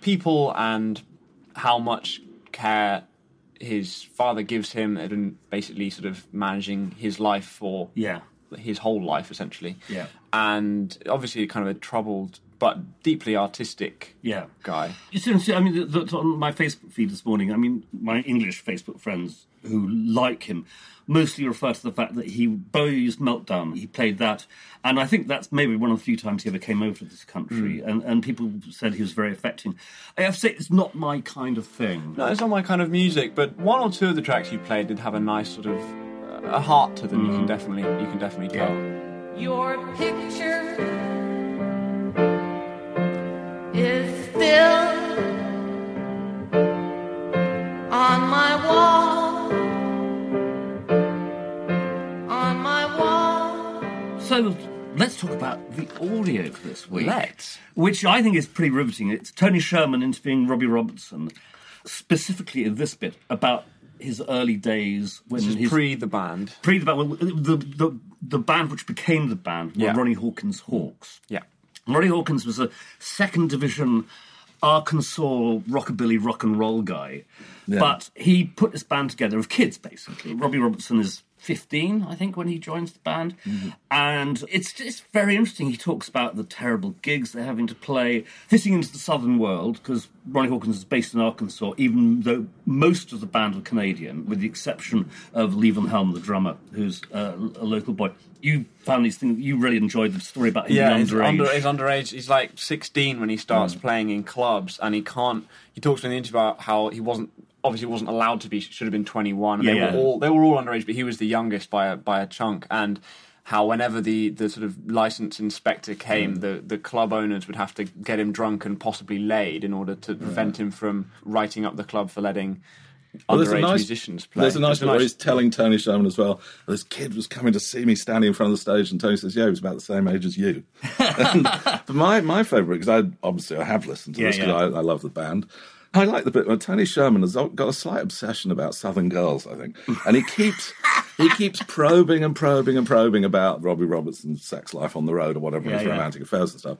people and how much care his father gives him and basically sort of managing his life for Yeah. his whole life essentially Yeah. and obviously kind of a troubled but deeply artistic Yeah. guy You see, I mean, the, the, on my Facebook feed this morning, I mean, my English Facebook friends who like him mostly refer to the fact that he Bowie's Meltdown, he played that, and I think that's maybe one of the few times he ever came over to this country, and, and people said he was very affecting. I have to say, it's not my kind of thing. No, it's not my kind of music, but one or two of the tracks you played did have a nice sort of uh, a heart to them. You can definitely, you can definitely tell. Your picture is still So let's talk about the audio for this week. Let's. Which I think is pretty riveting. It's Tony Scherman interviewing Robbie Robertson, specifically in this bit about his early days when This is his pre the band. pre the band, well, the, the the band which became the band were Yeah. Ronnie Hawkins Hawks. Yeah. Ronnie Hawkins was a second division Arkansas rockabilly rock and roll guy, but he put this band together of kids basically. Robbie Robertson is 15, I think, when he joins the band, and it's just very interesting. He talks about the terrible gigs they're having to play, fitting into the southern world because Ronnie Hawkins is based in Arkansas, even though most of the band are Canadian, with the exception of Levon Helm, the drummer, who's uh, a local boy. You found these things. You really enjoyed the story about him Yeah, being he's, underage. under, he's underage. He's like 16 when he starts Mm. playing in clubs, and he can't. He talks in the interview about how he wasn't obviously wasn't allowed to be. Should have been 21. Yeah, they yeah. were all they were all underage, but he was the youngest by a, by a chunk. And how whenever the, the sort of license inspector came, Mm. the, the club owners would have to get him drunk and possibly laid in order to prevent him from writing up the club for letting Well, there's a underage nice, musicians play. There's a nice bit where he's telling Tony Scherman as well. This kid was coming to see me standing in front of the stage, and Tony says, "Yeah, he was about the same age as you." And- but my my favourite, because I obviously I have listened to Yeah, this because yeah. I, I love the band. I like the bit where Tony Scherman has got a slight obsession about Southern girls, I think, and he keeps he keeps probing and probing and probing about Robbie Robertson's sex life on the road or whatever Yeah, his yeah. romantic affairs and stuff.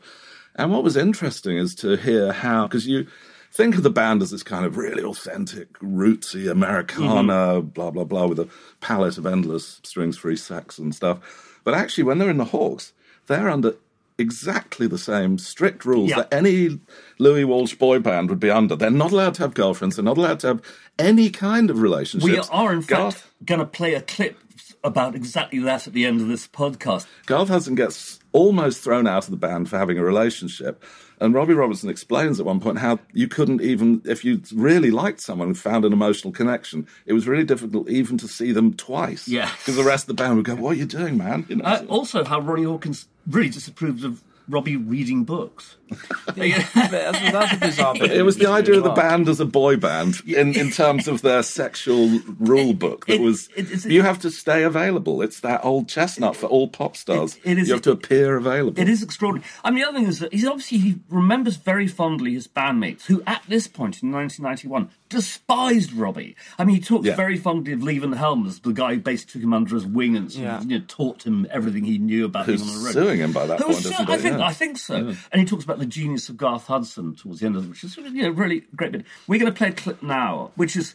And what was interesting is to hear how because you think of the band as this kind of really authentic, rootsy Americana, Mm-hmm. blah blah blah, with a palette of endless strings-free sex and stuff. But actually, when they're in the Hawks, they're under exactly the same strict rules Yeah. that any Louis Walsh boy band would be under. They're not allowed to have girlfriends. They're not allowed to have any kind of relationships. We are, in Garth, fact, going to play a clip about exactly that at the end of this podcast. Garth Hudson gets almost thrown out of the band for having a relationship. And Robbie Robertson explains at one point how you couldn't even, if you really liked someone and found an emotional connection, it was really difficult even to see them twice. Yeah. Because the rest of the band would go, What are you doing, man? You know, Uh, so- also, how Ronnie Hawkins really disapproved of Robbie reading books. that's, that's a bizarre bit. it was the idea of the Well. band as a boy band in, in terms of their sexual rule book. That It- was it- it's- you have to stay available. It's that old chestnut for all pop stars. It- it is- you have to appear available. It is extraordinary. I mean, the other thing is that he's obviously he remembers very fondly his bandmates, who at this point in 1991 despised Robbie. I mean, he talks Yeah. very fondly of Levon Helm as the guy who basically took him under his wing and sort of, you know, taught him everything he knew about Who's being on the road. suing him by that Who point, was isn't su- he? I think Yeah. I think so. And he talks about the genius of Garth Hudson towards the end of it, which is you know really great bit. We're going to play a clip now, which is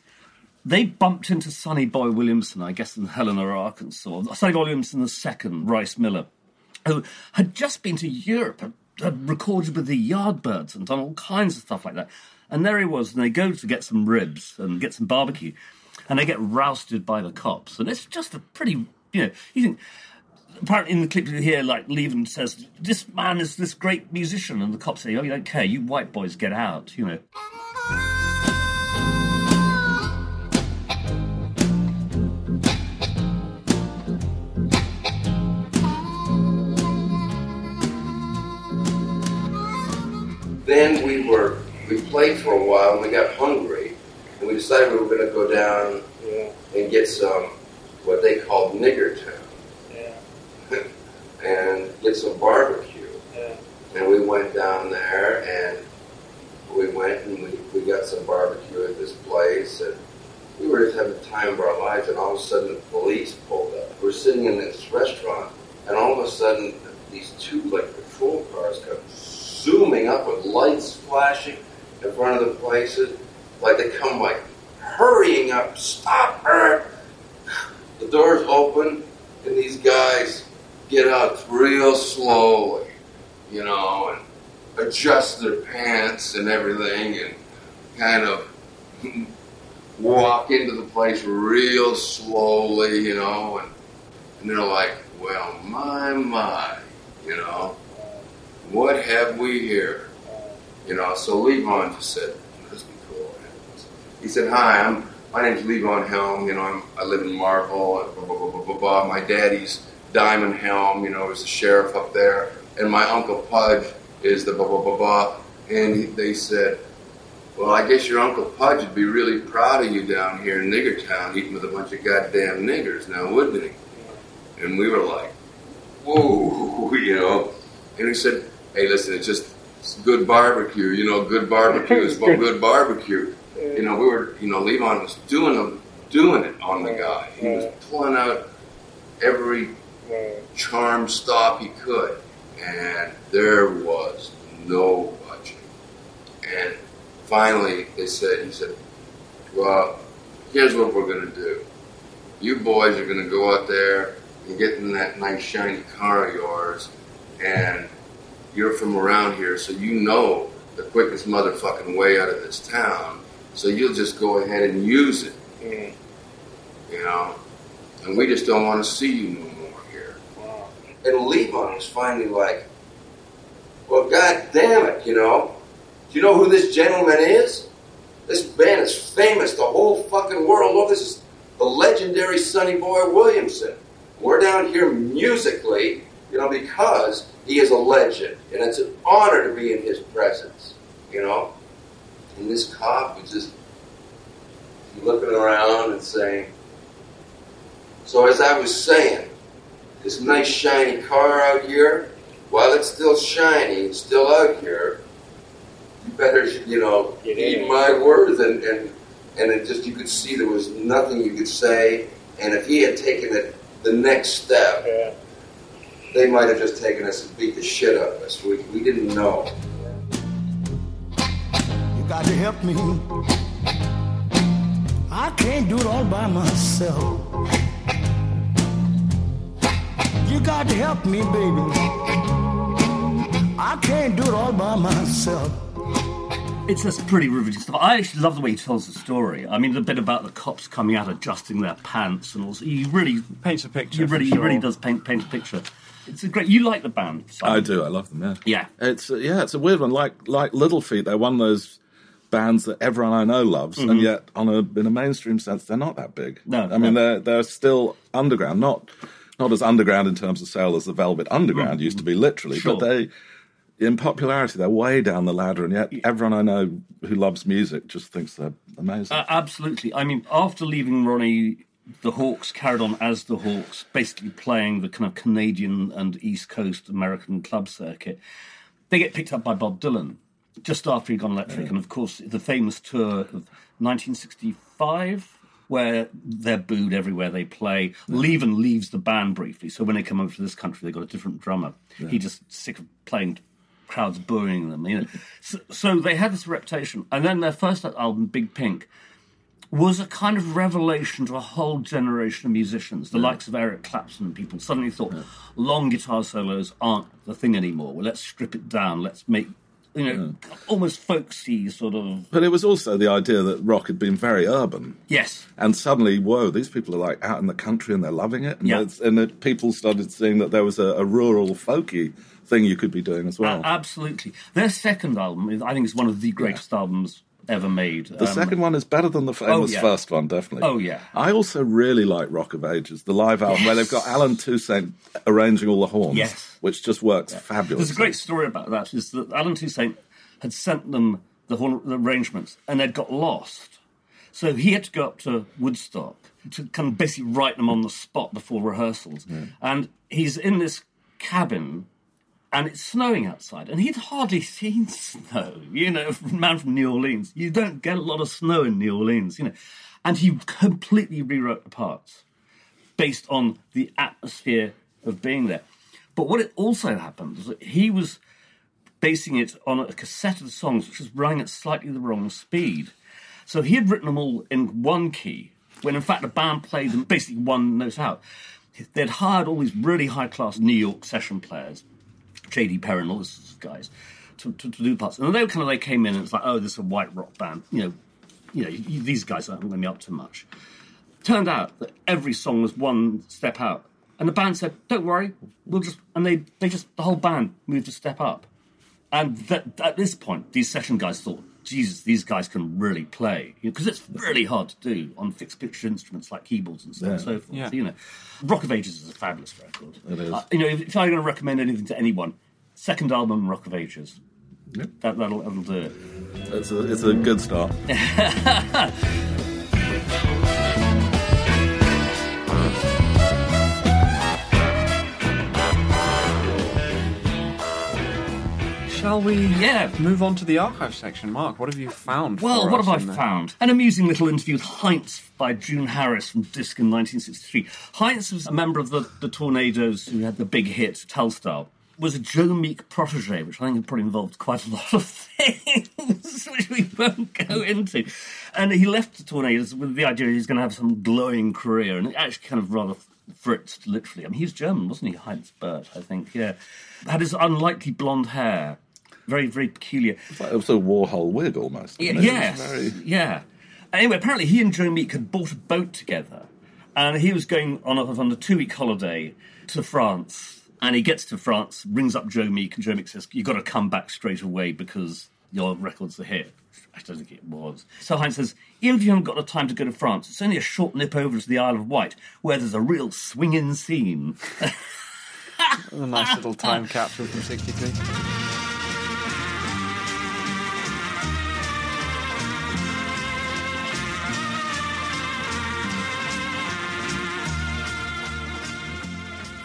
they bumped into Sonny Boy Williamson, I guess, in Helena, Arkansas. Sonny Boy Williamson the second, Rice Miller, who had just been to Europe, had, had recorded with the Yardbirds and done all kinds of stuff like that. And there he was, and they go to get some ribs and get some barbecue, and they get rousted by the cops. And it's just a pretty, you know, you think apparently in the clip you hear like Levon says, "This man is this great musician," and the cops say, "Oh, you don't care. You white boys get out." You know. then we were we played for a while and we got hungry and we decided we were going to go down and get some what they called nigger town. And get some barbecue. And we went down there and we went and we, we got some barbecue at this place and we were just having the time of our lives and all of a sudden the police pulled up. We're sitting in this restaurant and all of a sudden these two like patrol cars come zooming up with lights flashing in front of the places. Like they come like hurrying up, stop her! The doors open and these guys get out real slowly, you know, and adjust their pants and everything and kind of walk into the place real slowly, you know, and, and they're like, well, my, my, you know, what have we here? You know, so Levon just said, this be cool. He said, hi, I'm, my name's Levon Helm, you know, I'm, I live in Marvell, blah, blah, blah, blah, blah, blah. My daddy's Diamond Helm, you know, is the sheriff up there, and my Uncle Pudge is the blah, blah, blah, blah. And he, they said, well, I guess your Uncle Pudge would be really proud of you down here in Nigger Town eating with a bunch of goddamn niggers now, wouldn't he? And we were like, whoa, you know. And he said, "Hey, listen, it's just good barbecue. You know, good barbecue is good barbecue. You know, we were, you know, Levon was doing them, doing it on the guy. He was pulling out every charm stop he could, and there was no budget. And finally, they said, he said, "Well, here's what we're gonna do. You boys are gonna go out there and get in that nice shiny car of yours, and you're from around here, so you know the quickest motherfucking way out of this town. So you'll just go ahead and use it, mm. you know. And we just don't want to see you no more here." And Levon was finally like, "Well, god damn it, you know." Do you know who this gentleman is? This band is famous the whole fucking world. Oh, this is the legendary Sonny Boy Williamson. We're down here musically, you know, because he is a legend, and it's an honor to be in his presence, you know. And this cop was just looking around and saying, "So as I was saying, this nice shiny car out here, while it's still shiny, it's still out here." you better, you know, heed my words. And, and, and it just, you could see there was nothing you could say. And if he had taken it the next step, Yeah. They might have just taken us and beat the shit out of us. We, we didn't know. You got to help me. I can't do it all by myself. You got to help me, baby. I can't do it all by myself. It's just pretty riveting stuff. I actually love the way he tells the story. I mean, the bit about the cops coming out adjusting their pants and all. He really, Paints a picture. he really, for he really does paint paint a picture. It's a great. You like the band? I do. I love them. Yeah. Yeah. It's uh, yeah. It's a weird one. Like like Little Feat, they're one of those bands that everyone I know loves, and yet on a in a mainstream sense, they're not that big. Mm-hmm. No, I mean no. they're they're still underground. Not not as underground in terms of sale as the Velvet Underground used to be, literally. Mm-hmm. Sure. But they. In popularity, they're way down the ladder, and yet everyone I know who loves music just thinks they're amazing. Uh, absolutely. I mean, after leaving Ronnie, the Hawks carried on as the Hawks, basically playing the kind of Canadian and East Coast American club circuit. They get picked up by Bob Dylan just after he'd gone electric, and of course, the famous tour of 1965. Where they're booed everywhere they play. Levon leaves the band briefly, so when they come over to this country, they've got a different drummer. He just sick of playing crowds booing them. You know, so, so they had this reputation, and then their first album, Big Pink, was a kind of revelation to a whole generation of musicians, the likes of Eric Clapton and people suddenly thought long guitar solos aren't the thing anymore. Well, let's strip it down. Let's make, you know, almost folksy sort of. but it was also the idea that rock had been very urban. Yes. And suddenly, whoa, these people are like out in the country and they're loving it. And, Yeah. it's- and people started seeing that there was a, a rural, folky thing you could be doing as well. A- absolutely. Their second album, I think, is one of the greatest albums ever made. the um, second one is better than the famous oh, yeah. first one, definitely. Oh, yeah. I also really like Rock of Ages, the live album where they've got Allen Toussaint arranging all the horns, Yes. which just works fabulous. There's a great story about that. Is that Allen Toussaint had sent them the, horn, the arrangements, and they'd got lost. So he had to go up to Woodstock to kind of basically write them on the spot before rehearsals. And he's in this cabin, and it's snowing outside, and he'd hardly seen snow. You know, man from New Orleans, you don't get a lot of snow in New Orleans. You know, and he completely rewrote the parts based on the atmosphere of being there. But what it also happened was that he was basing it on a cassette of the songs which was running at slightly the wrong speed. So he had written them all in one key, when in fact the band played them basically one note out. They'd hired all these really high class New York session players, J.D. Parran, all these guys, to, to, to do parts. And they were kind of they came in and it's like, oh, this is a white rock band. You know, you know, you- these guys aren't going to be up to much. Turned out that every song was one step out. And the band said, "Don't worry, we'll just." And they, they just the whole band moved a step up. And that, at this point, these session guys thought, "Jesus, these guys can really play," because it's really hard to do on fixed pitch instruments like keyboards and so on and so forth. Yeah. You know, Rock of Ages is a fabulous record. It is. Uh, you know, if, if I'm going to recommend anything to anyone, second album, Rock of Ages. Yep. That, that'll, that'll do it. It's a, it's a good start. shall we Yeah. move on to the archive section? Mark, what have you found? Well, for what us have I there? found? An amusing little interview with Heinz by June Harris from Disc in 1963. Heinz was a member of the, the Tornadoes who had the big hit Telstar. Was a Joe Meek protege, which I think probably involved quite a lot of things, which we won't go into. And he left the Tornadoes with the idea he was going to have some glowing career, and it actually kind of rather fritzed, literally. I mean, he was German, wasn't he? Heinz Burt, I think, yeah. Had his unlikely blonde hair. Very, very peculiar. It was a Warhol wig almost. Yeah, yes, very- yeah. Anyway, apparently he and Joe Meek had bought a boat together, and he was going on a, on a two-week holiday to France. And he gets to France, rings up Joe Meek, and Joe Meek says, "You've got to come back straight away because your record's are hit." I don't think it was. So Heinz says, "Even if you haven't got the time to go to France, it's only a short nip over to the Isle of Wight, where there's a real swinging scene." A nice little time capsule from 63.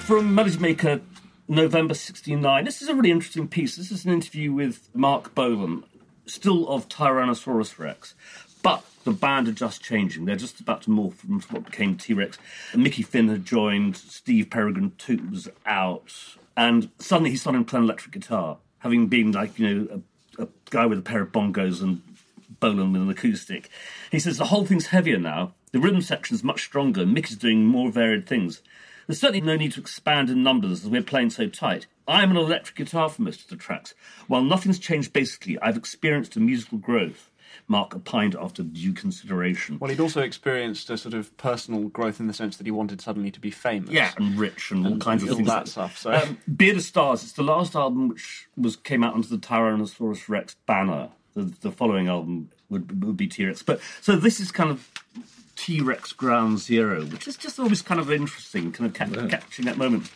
From Melody Maker, November 69. This is a really interesting piece. This is an interview with Marc Bolan, still of Tyrannosaurus Rex. But the band are just changing. They're just about to morph from what became T Rex. Mickey Finn had joined, Steve Peregrin Took was out, and suddenly he's starting playing electric guitar, having been like, you know, a, a guy with a pair of bongos and Bolan with an acoustic. He says the whole thing's heavier now. The rhythm section's much stronger. Mick is doing more varied things. There's certainly no need to expand in numbers as we're playing so tight. I'm an electric guitar for most of the tracks. While nothing's changed basically, I've experienced a musical growth. Mark opined after due consideration. Well, he'd also experienced a sort of personal growth in the sense that he wanted suddenly to be famous. yeah, and rich and all kinds of all things. that stuff, so- um, Beard of Stars. It's the last album which was came out under the Tyrannosaurus Rex banner. The, the following album would, would be T Rex. But so this is kind of T Rex Ground Zero, which is just always kind of interesting, kind of ca- catching that moment.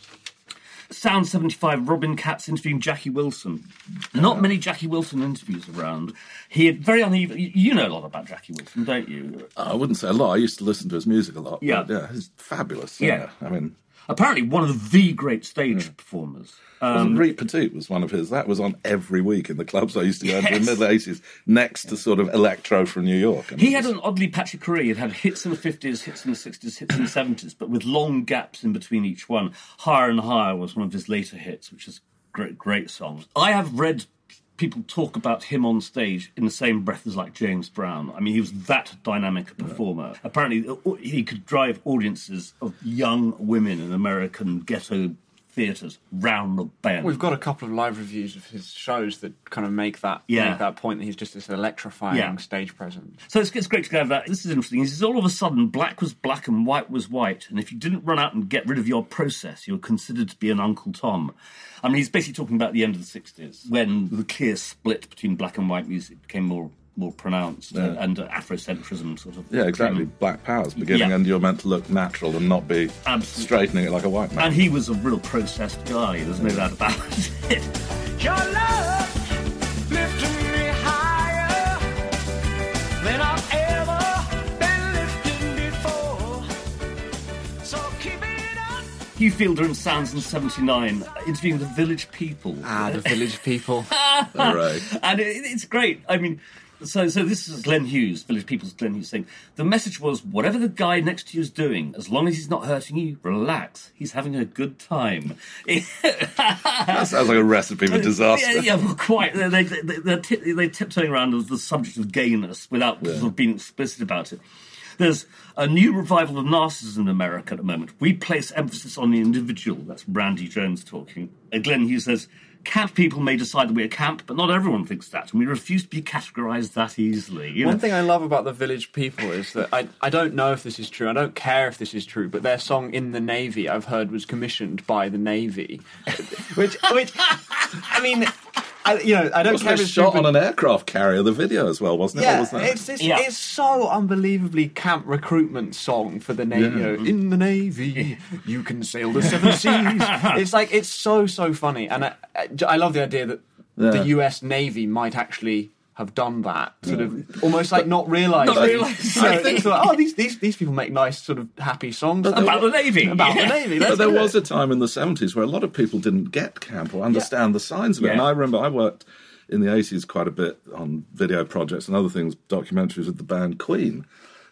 Sound 75, Robin Katz interviewing Jackie Wilson. Not many Jackie Wilson interviews around. He had very uneven. you- know a lot about Jackie Wilson, don't you? I wouldn't say a lot. I used to listen to his music a lot. Yeah. yeah, he's fabulous. Yeah. I mean, Apparently, one of the great stage hmm. performers. wasn't um, Reet Petite was one of his. That was on every week in the clubs I used to go to in the middle eighties, next to sort of electro from New York. And He had an oddly patchy career. He'd had hits in the 50s, hits in the 60s, hits in the 70s, but with long gaps in between each one. Higher and Higher was one of his later hits, which is great, great songs. I have read people talk about him on stage in the same breath as like James Brown. I mean, he was that dynamic a performer. Apparently, uh, he could drive audiences of young women in American ghetto theatres round the bend. We've got a couple of live reviews of his shows that kind of make that Yeah. make that point that he's just this electrifying Yeah. stage presence. So it's, it's great to go that. This is interesting. He says all of a sudden black was black and white was white, and if you didn't run out and get rid of your process, you were considered to be an Uncle Tom. I mean, he's basically talking about the end of the '60s when the clear split between black and white music became more more pronounced, uh, and uh, Afrocentrism sort of. yeah, exactly. came- Black Power's beginning, Yeah. and you're meant to look natural and not be Absolutely. straightening it like a white man. And he was a real processed guy. There's no doubt about it. Your love lifting me higher than I've ever been lifted before. So keep it up. Hugh Fielder in Sounds in '79, interviewing the Village People. Ah, the village people. Hooray. and it, it's great. I mean, so so this is Glenn Hughes, Village People's Glenn Hughes saying the message was whatever the guy next to you is doing, as long as he's not hurting you, relax. He's having a good time. That sounds like a recipe for disaster. Yeah, yeah, well, quite. They, they, they, they're, tip, they're tiptoeing around the subject of gayness without sort of being explicit about it. There's a new revival of narcissism in America at the moment. We place emphasis on the individual. That's Brandy Jones talking. And Glenn Hughes says, Camp people may decide that we're camp, but not everyone thinks that, and we refuse to be categorized that easily. You One know? thing I love about the village people is that I, I don't know if this is true. I don't care if this is true, but their song "In the Navy" I've heard was commissioned by the Navy, which which I mean, I, you know, I don't Wasn't care it if it's shot but- on an aircraft carrier, the video as well, wasn't it? Yeah, was that- it's, it's, Yeah. it's so unbelievably camp recruitment song for the Navy. Yeah. You know, In the Navy, you can sail the seven seas. It's like it's so so funny, and I, I- I love the idea that Yeah. the U.S. Navy might actually have done that, sort of mm. almost like not realising. Not realising. I think so, oh, these, these these people make nice sort of happy songs About the Navy. about the navy. But Let's there do it. was a time in the 70s where a lot of people didn't get camp or understand the signs of it. Yeah. And I remember I worked in the 80s quite a bit on video projects and other things, documentaries with the band Queen.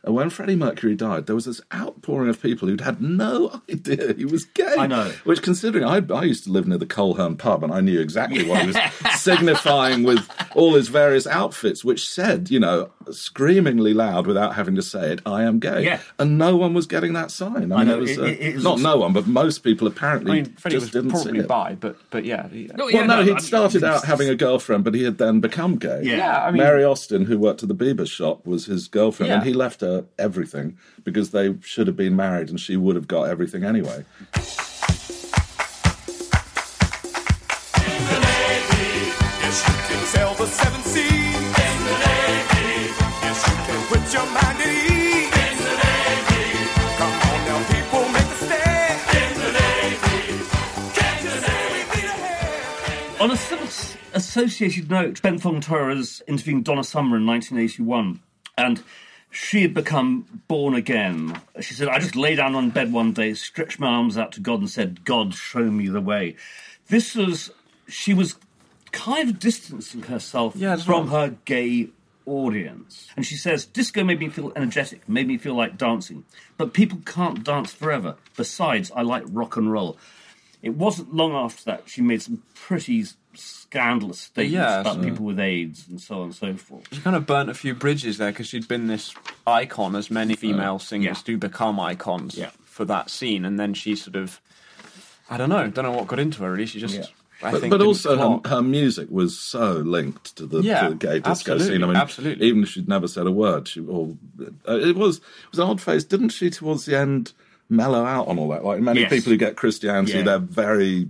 And when Freddie Mercury died, there was this outpouring of people who'd had no idea he was gay. I know. Which, considering I, I used to live near the Coleherne pub and I knew exactly what he was signifying with all his various outfits, which said, you know, screamingly loud without having to say it, I am gay. Yeah. And no one was getting that sign. I, I mean, know, it was, it- uh, it- it was- not no one, but most people apparently I mean, Freddie just was didn't see probably it. bi, but but yeah. yeah. No, Well, yeah, no, he'd mean, started out having a girlfriend, but he had then become gay. Yeah. Yeah, I mean- Mary Austin, who worked at the Biba shop, was his girlfriend, and he left her everything because they should have been married, and she would have got everything anyway. On a sort associated note, Ben Fong-Torres interviewing Donna Summer in 1981, and she had become born again. She said, I just lay down on bed one day, stretched my arms out to God, and said, God, show me the way. This was, she was kind of distancing herself Yeah, from right. her gay audience. And she says, Disco made me feel energetic, made me feel like dancing. But people can't dance forever. Besides, I like rock and roll. It wasn't long after that she made some pretty scandalous statements Yeah, about so- people with AIDS and so on and so forth. She kind of burnt a few bridges there because she'd been this icon, as many female singers yeah. do become icons Yeah. for that scene, and then she sort of, I don't know, don't know what got into her really. She just, Yeah. I But, think, but also, her, her music was so linked to the, Yeah, to the gay disco scene. I mean, absolutely. even if she'd never said a word, she or uh, it was it was an odd phase, didn't she? Towards the end, mellow out on all that. Like many Yes. people who get Christianity, Yeah. they're very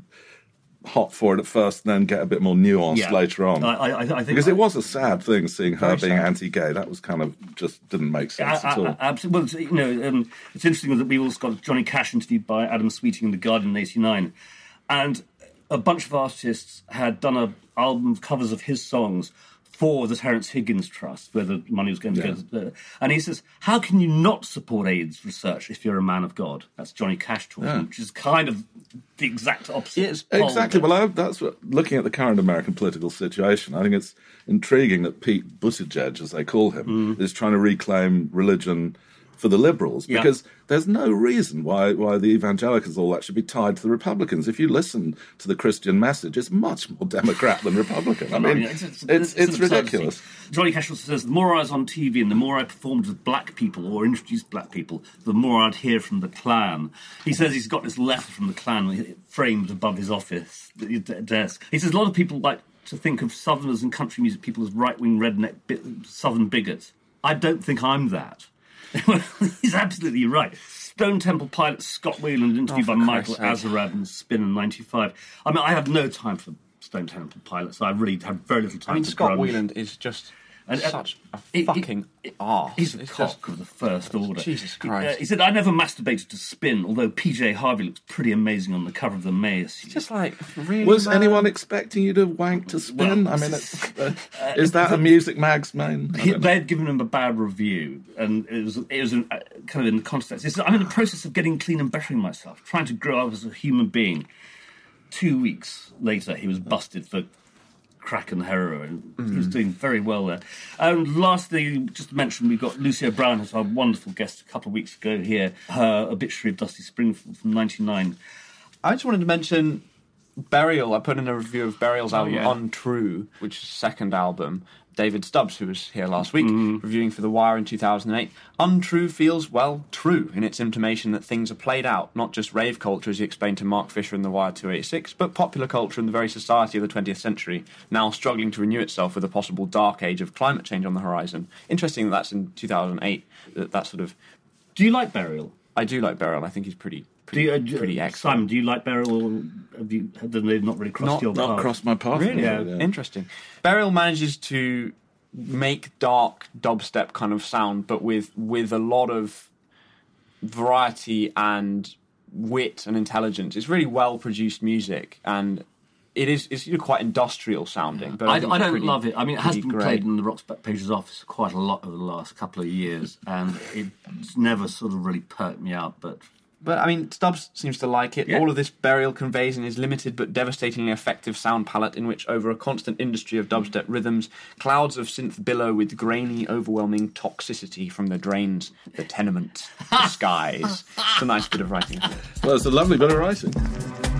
hot for it at first, and then get a bit more nuanced Yeah. later on. I, I, I think because it was a sad thing seeing her being sad. anti-gay. That was kind of just didn't make sense I- at all. Absolutely. Well, it's, you know, um, it's interesting that we also got Johnny Cash interviewed by Adam Sweeting in the Guardian in '89, and a bunch of artists had done a album covers of his songs for the Terence Higgins Trust, where the money was going to Yeah. go. To and he says, "How can you not support AIDS research if you're a man of God?" That's Johnny Cash talking, Yeah. which is kind of the exact opposite. Yes, Exactly. Well, I, that's what, looking at the current American political situation. I think it's intriguing that Pete Buttigieg, as they call him, mm. is trying to reclaim religion for the liberals Yeah. because there's no reason why why the evangelicals all that should be tied to the Republicans. If you listen to the Christian message, it's much more Democrat than Republican. I mean, it's it's, it's, absurdity. ridiculous. Johnny Cash also says, the more I was on TV and the more I performed with black people or introduced black people, the more I'd hear from the Klan. He says he's got this letter from the Klan framed above his office desk. He says a lot of people like to think of Southerners and country music people as right-wing redneck bi- Southern bigots. I don't think I'm that. he's absolutely right. Stone Temple Pilots Scott Weiland interviewed Oh, by Michael. Azerrad in Spin in '95. I mean, I have no time for Stone Temple Pilots. I really have very little time I mean, Scott grunge. Weiland is just And, uh, such a he- he- fucking arse. He's a It's cock just- of the first order. Jesus He- Christ. uh, He, said, I never masturbated to spin, although PJ Harvey looks pretty amazing on the cover of the Maze. just like really. Was man? anyone expecting you to wank to spin? Well, I mean, it's, uh, is that a music mag's main? I He, don't know. they'd given him a bad review, and it was it was an, uh, kind of in the context. He said, "I'm in the process of getting clean and bettering myself, trying to grow up as a human being." Two weeks later, he was busted for crack and heroin. He was mm. doing very well there. Um, and lastly, just to mention, we've got Lucy O'Brien, who's our wonderful guest a couple of weeks ago here. Her obituary of Dusty Springfield from '99. I just wanted to mention Burial. I put in a review of Burial's oh, album yeah. Untrue, which is second album. David Stubbs, who was here last week, Mm-hmm. reviewing for The Wire in 2008. Untrue feels, well, true in its intimation that things are played out, not just rave culture, as he explained to Mark Fisher in The Wire 286, but popular culture and the very society of the 20th century, now struggling to renew itself with a possible dark age of climate change on the horizon. Interesting that that's in 2008, that, that sort of. Do you like Burial? I do like Burial, I think he's pretty. Do you, Pretty, uh, pretty excellent. Simon, do you like Burial? Or have you? Have they not really crossed Not- your Not path? crossed my path. Really? I'm Yeah. Interesting. Burial manages to make dark dubstep kind of sound, but with with a lot of variety and wit and intelligence. It's really well produced music, and it is it's you know, quite industrial sounding. But I, think I don't pretty- love it. I mean, it has been great. played in the Rock's Back Pages office quite a lot over the last couple of years, and it's never sort of really perked me up. But But I mean, Stubbs seems to like it. Yeah. All of this burial conveys in his limited but devastatingly effective sound palette, in which, over a constant industry of dubstep rhythms, clouds of synth billow with grainy, overwhelming toxicity from the drains, the tenements, the skies. It's a nice bit of writing. Well, it's a lovely bit of writing.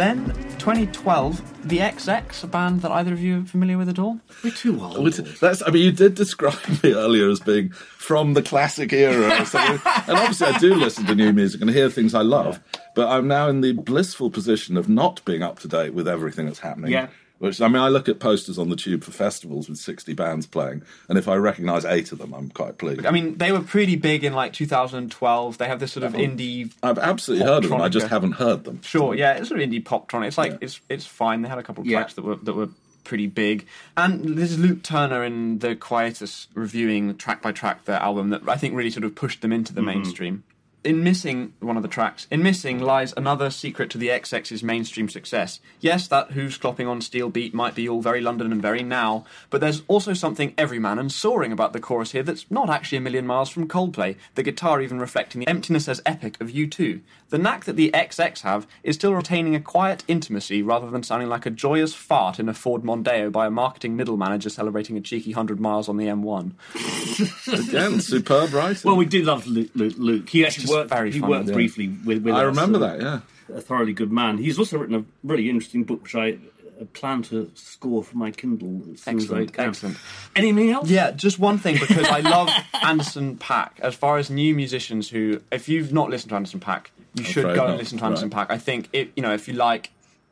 Then, 2012, the XX, a band that either of you are familiar with at all? we're too old. Which- That's, I mean, you did describe me earlier as being from the classic era or something. and obviously, I do listen to new music and hear things I love. But I'm now in the blissful position of not being up to date with everything that's happening. Yeah. Which, I mean, I look at posters on the tube for festivals with 60 bands playing, and if I recognise eight of them, I'm quite pleased. I mean, they were pretty big in like 2012. They have this sort of indie I've absolutely heard of them, I just haven't heard them. Sure, yeah, it's sort of indie poptronic. It's like Yeah. it's it's fine. They had a couple of Yeah. tracks that were that were pretty big. And this is Luke Turner in the Quietus reviewing track by track their album that I think really sort of pushed them into the mm-hmm. mainstream. In missing one of the tracks, in missing lies another secret to the XX's mainstream success. Yes, that hooves clopping on steel beat might be all very London and very now, but there's also something everyman and soaring about the chorus here that's not actually a million miles from Coldplay. The guitar even reflecting the emptiness as epic of U2. The knack that the XX have is still retaining a quiet intimacy rather than sounding like a joyous fart in a Ford Mondeo by a marketing middle manager celebrating a cheeky hundred miles on the M1. Again, superb writing. Well, we did love Luke. Luke, Luke. He actually just worked. very he funny, worked yeah. briefly with. with I us, remember that, yeah. A thoroughly good man. He's also written a really interesting book, which I uh, plan to score for my Kindle as soon as I Excellent, can. excellent. Anything else? Yeah, just one thing because I love Anderson .Paak. As far as new musicians who, if you've not listened to Anderson .Paak, you should afraid go and listen to Anderson Right. Pack. I think it, you know if you like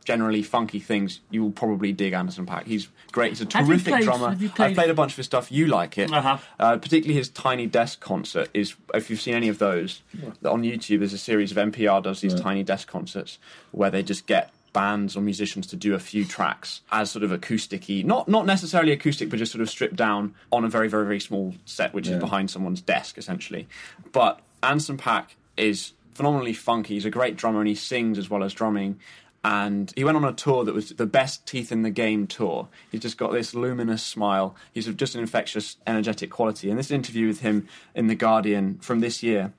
generally funky things, you will probably dig Anderson .Paak. He's great. He's a Have terrific played- drummer. have you I've played- played a bunch of his stuff. You like it, Uh-huh. uh, particularly his Tiny Desk concert. Is if you've seen any of those on YouTube, there's a series of NPR does these Tiny Desk concerts where they just get bands or musicians to do a few tracks as sort of acousticy, not not necessarily acoustic, but just sort of stripped down on a very very very small set, which Yeah. is behind someone's desk essentially. But Anderson .Paak is phenomenally funky. He's a great drummer and he sings as well as drumming. And he went on a tour that was the best teeth in the game tour. He's just got this luminous smile. He's just an infectious, energetic quality. And this interview with him in The Guardian from this year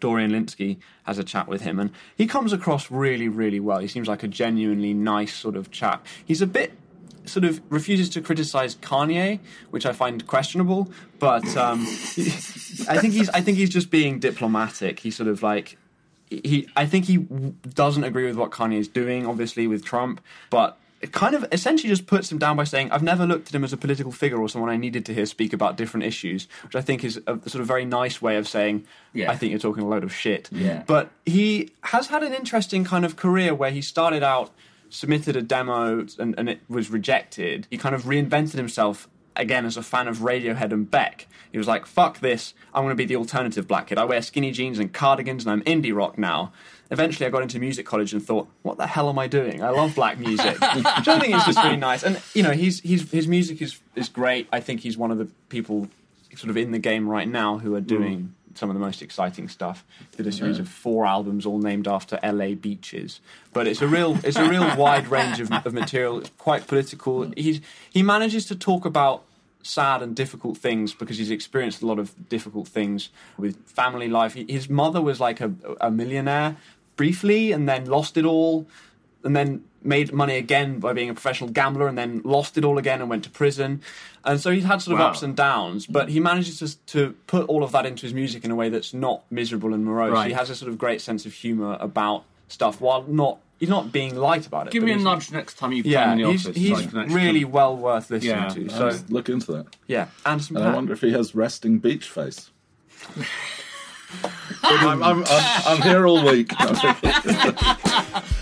Dorian Lynskey has a chat with him, and he comes across really, really well. He seems like a genuinely nice sort of chap. He's a bit sort of refuses to criticize Kanye, which I find questionable, but um, I think he's I think he's just being diplomatic. He's sort of like he I think he w- doesn't agree with what Kanye is doing, obviously with Trump, but it kind of essentially just puts him down by saying, "I've never looked at him as a political figure or someone I needed to hear speak about different issues," which I think is a sort of very nice way of saying, Yeah. "I think you're talking a load of shit." Yeah. But he has had an interesting kind of career where he started out, submitted a demo, and, and it was rejected. He kind of reinvented himself again as a fan of Radiohead and Beck. He was like, "Fuck this! I'm going to be the alternative black kid. I wear skinny jeans and cardigans, and I'm indie rock now." Eventually, I got into music college and thought, "What the hell am I doing? I love black music," which I think is just really nice. And you know, he's, he's his music is is great. I think he's one of the people sort of in the game right now who are doing mm. some of the most exciting stuff. Did a series of four albums, all named after LA beaches. But it's a real it's a real wide range of, of material. It's quite political. He's he manages to talk about sad and difficult things because he's experienced a lot of difficult things with family life. His mother was like a, a millionaire briefly and then lost it all and then made money again by being a professional gambler and then lost it all again and went to prison. And so he's had sort of Wow. ups and downs, but he manages to, to put all of that into his music in a way that's not miserable and morose. Right. He has a sort of great sense of humour about stuff while not he's not being light about it. Give me a nudge next time you play Yeah, in the he's, office. he's so I can actually really come- well worth listening Yeah. to. I So must look into that. yeah, Anderson And I wonder if he has resting beach face. I'm, I'm, I'm, I'm here all week.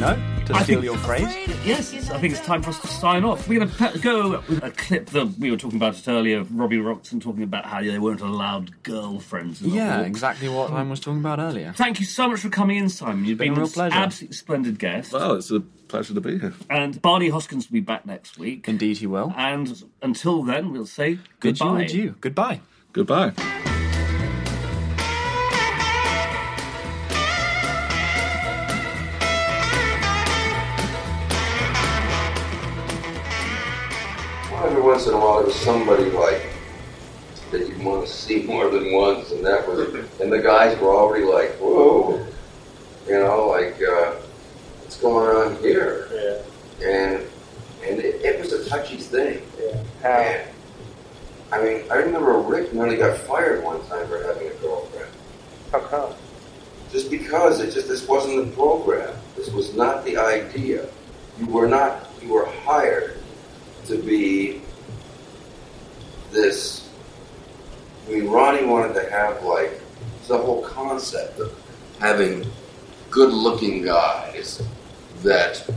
that happy note, to I steal your phrase, Yes, I think it's time for us to sign off. We're going to go with a clip that we were talking about it earlier of Robbie Robertson talking about how they weren't allowed girlfriends. In the yeah, hall. exactly what I was talking about earlier. Thank you so much for coming in, Simon. You've Been been, a real an pleasure. absolutely splendid guest. Well, it's a pleasure to be here. And Barney Hoskyns will be back next week. Indeed, he will. And until then, we'll say Bid you goodbye. Goodbye. Goodbye. Every once in a while, there was somebody like that you'd want to see more than once, and that was, and the guys were already like, "Whoa," you know, like, uh, "What's going on here?" Yeah. And and it, it was a touchy thing. Yeah. How? And, I mean, I remember Rick nearly got fired one time for having a girlfriend, How come? just because it just this wasn't the program. This was not the idea. You were not. You were hired to be this. I mean, Ronnie wanted to have like the whole concept of having good-looking guys that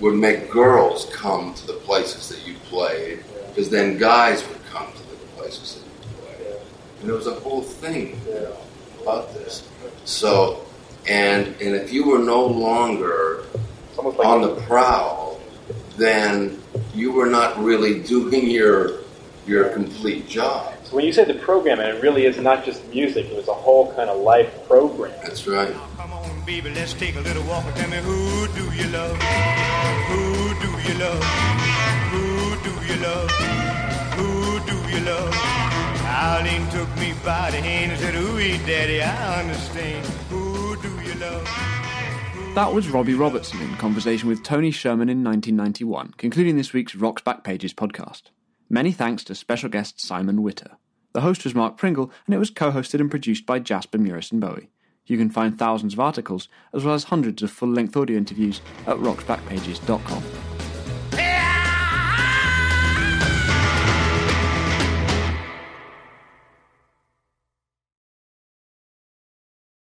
would make girls come to the places that you played, because then guys would come to the places that you played. And there was a whole thing about this. So, and and if you were no longer like on the prowl, then you were not really doing your your complete job. So when you say the program, and it really is not just music; it was a whole kind of life program. That's right. Oh, come on, baby, let's take a little walk and tell me who do you love? Who do you love? Who do you love? Who do you love? Eileen took me by the hand and said, Ooh, daddy, I understand. Who do you love? That was Robbie Robertson in conversation with Tony Scherman in 1991, concluding this week's Rock's Backpages podcast. Many thanks to special guest Simon Witter. The host was Mark Pringle, and it was co hosted and produced by Jasper Murison Bowie. You can find thousands of articles, as well as hundreds of full length audio interviews, at rocksbackpages.com.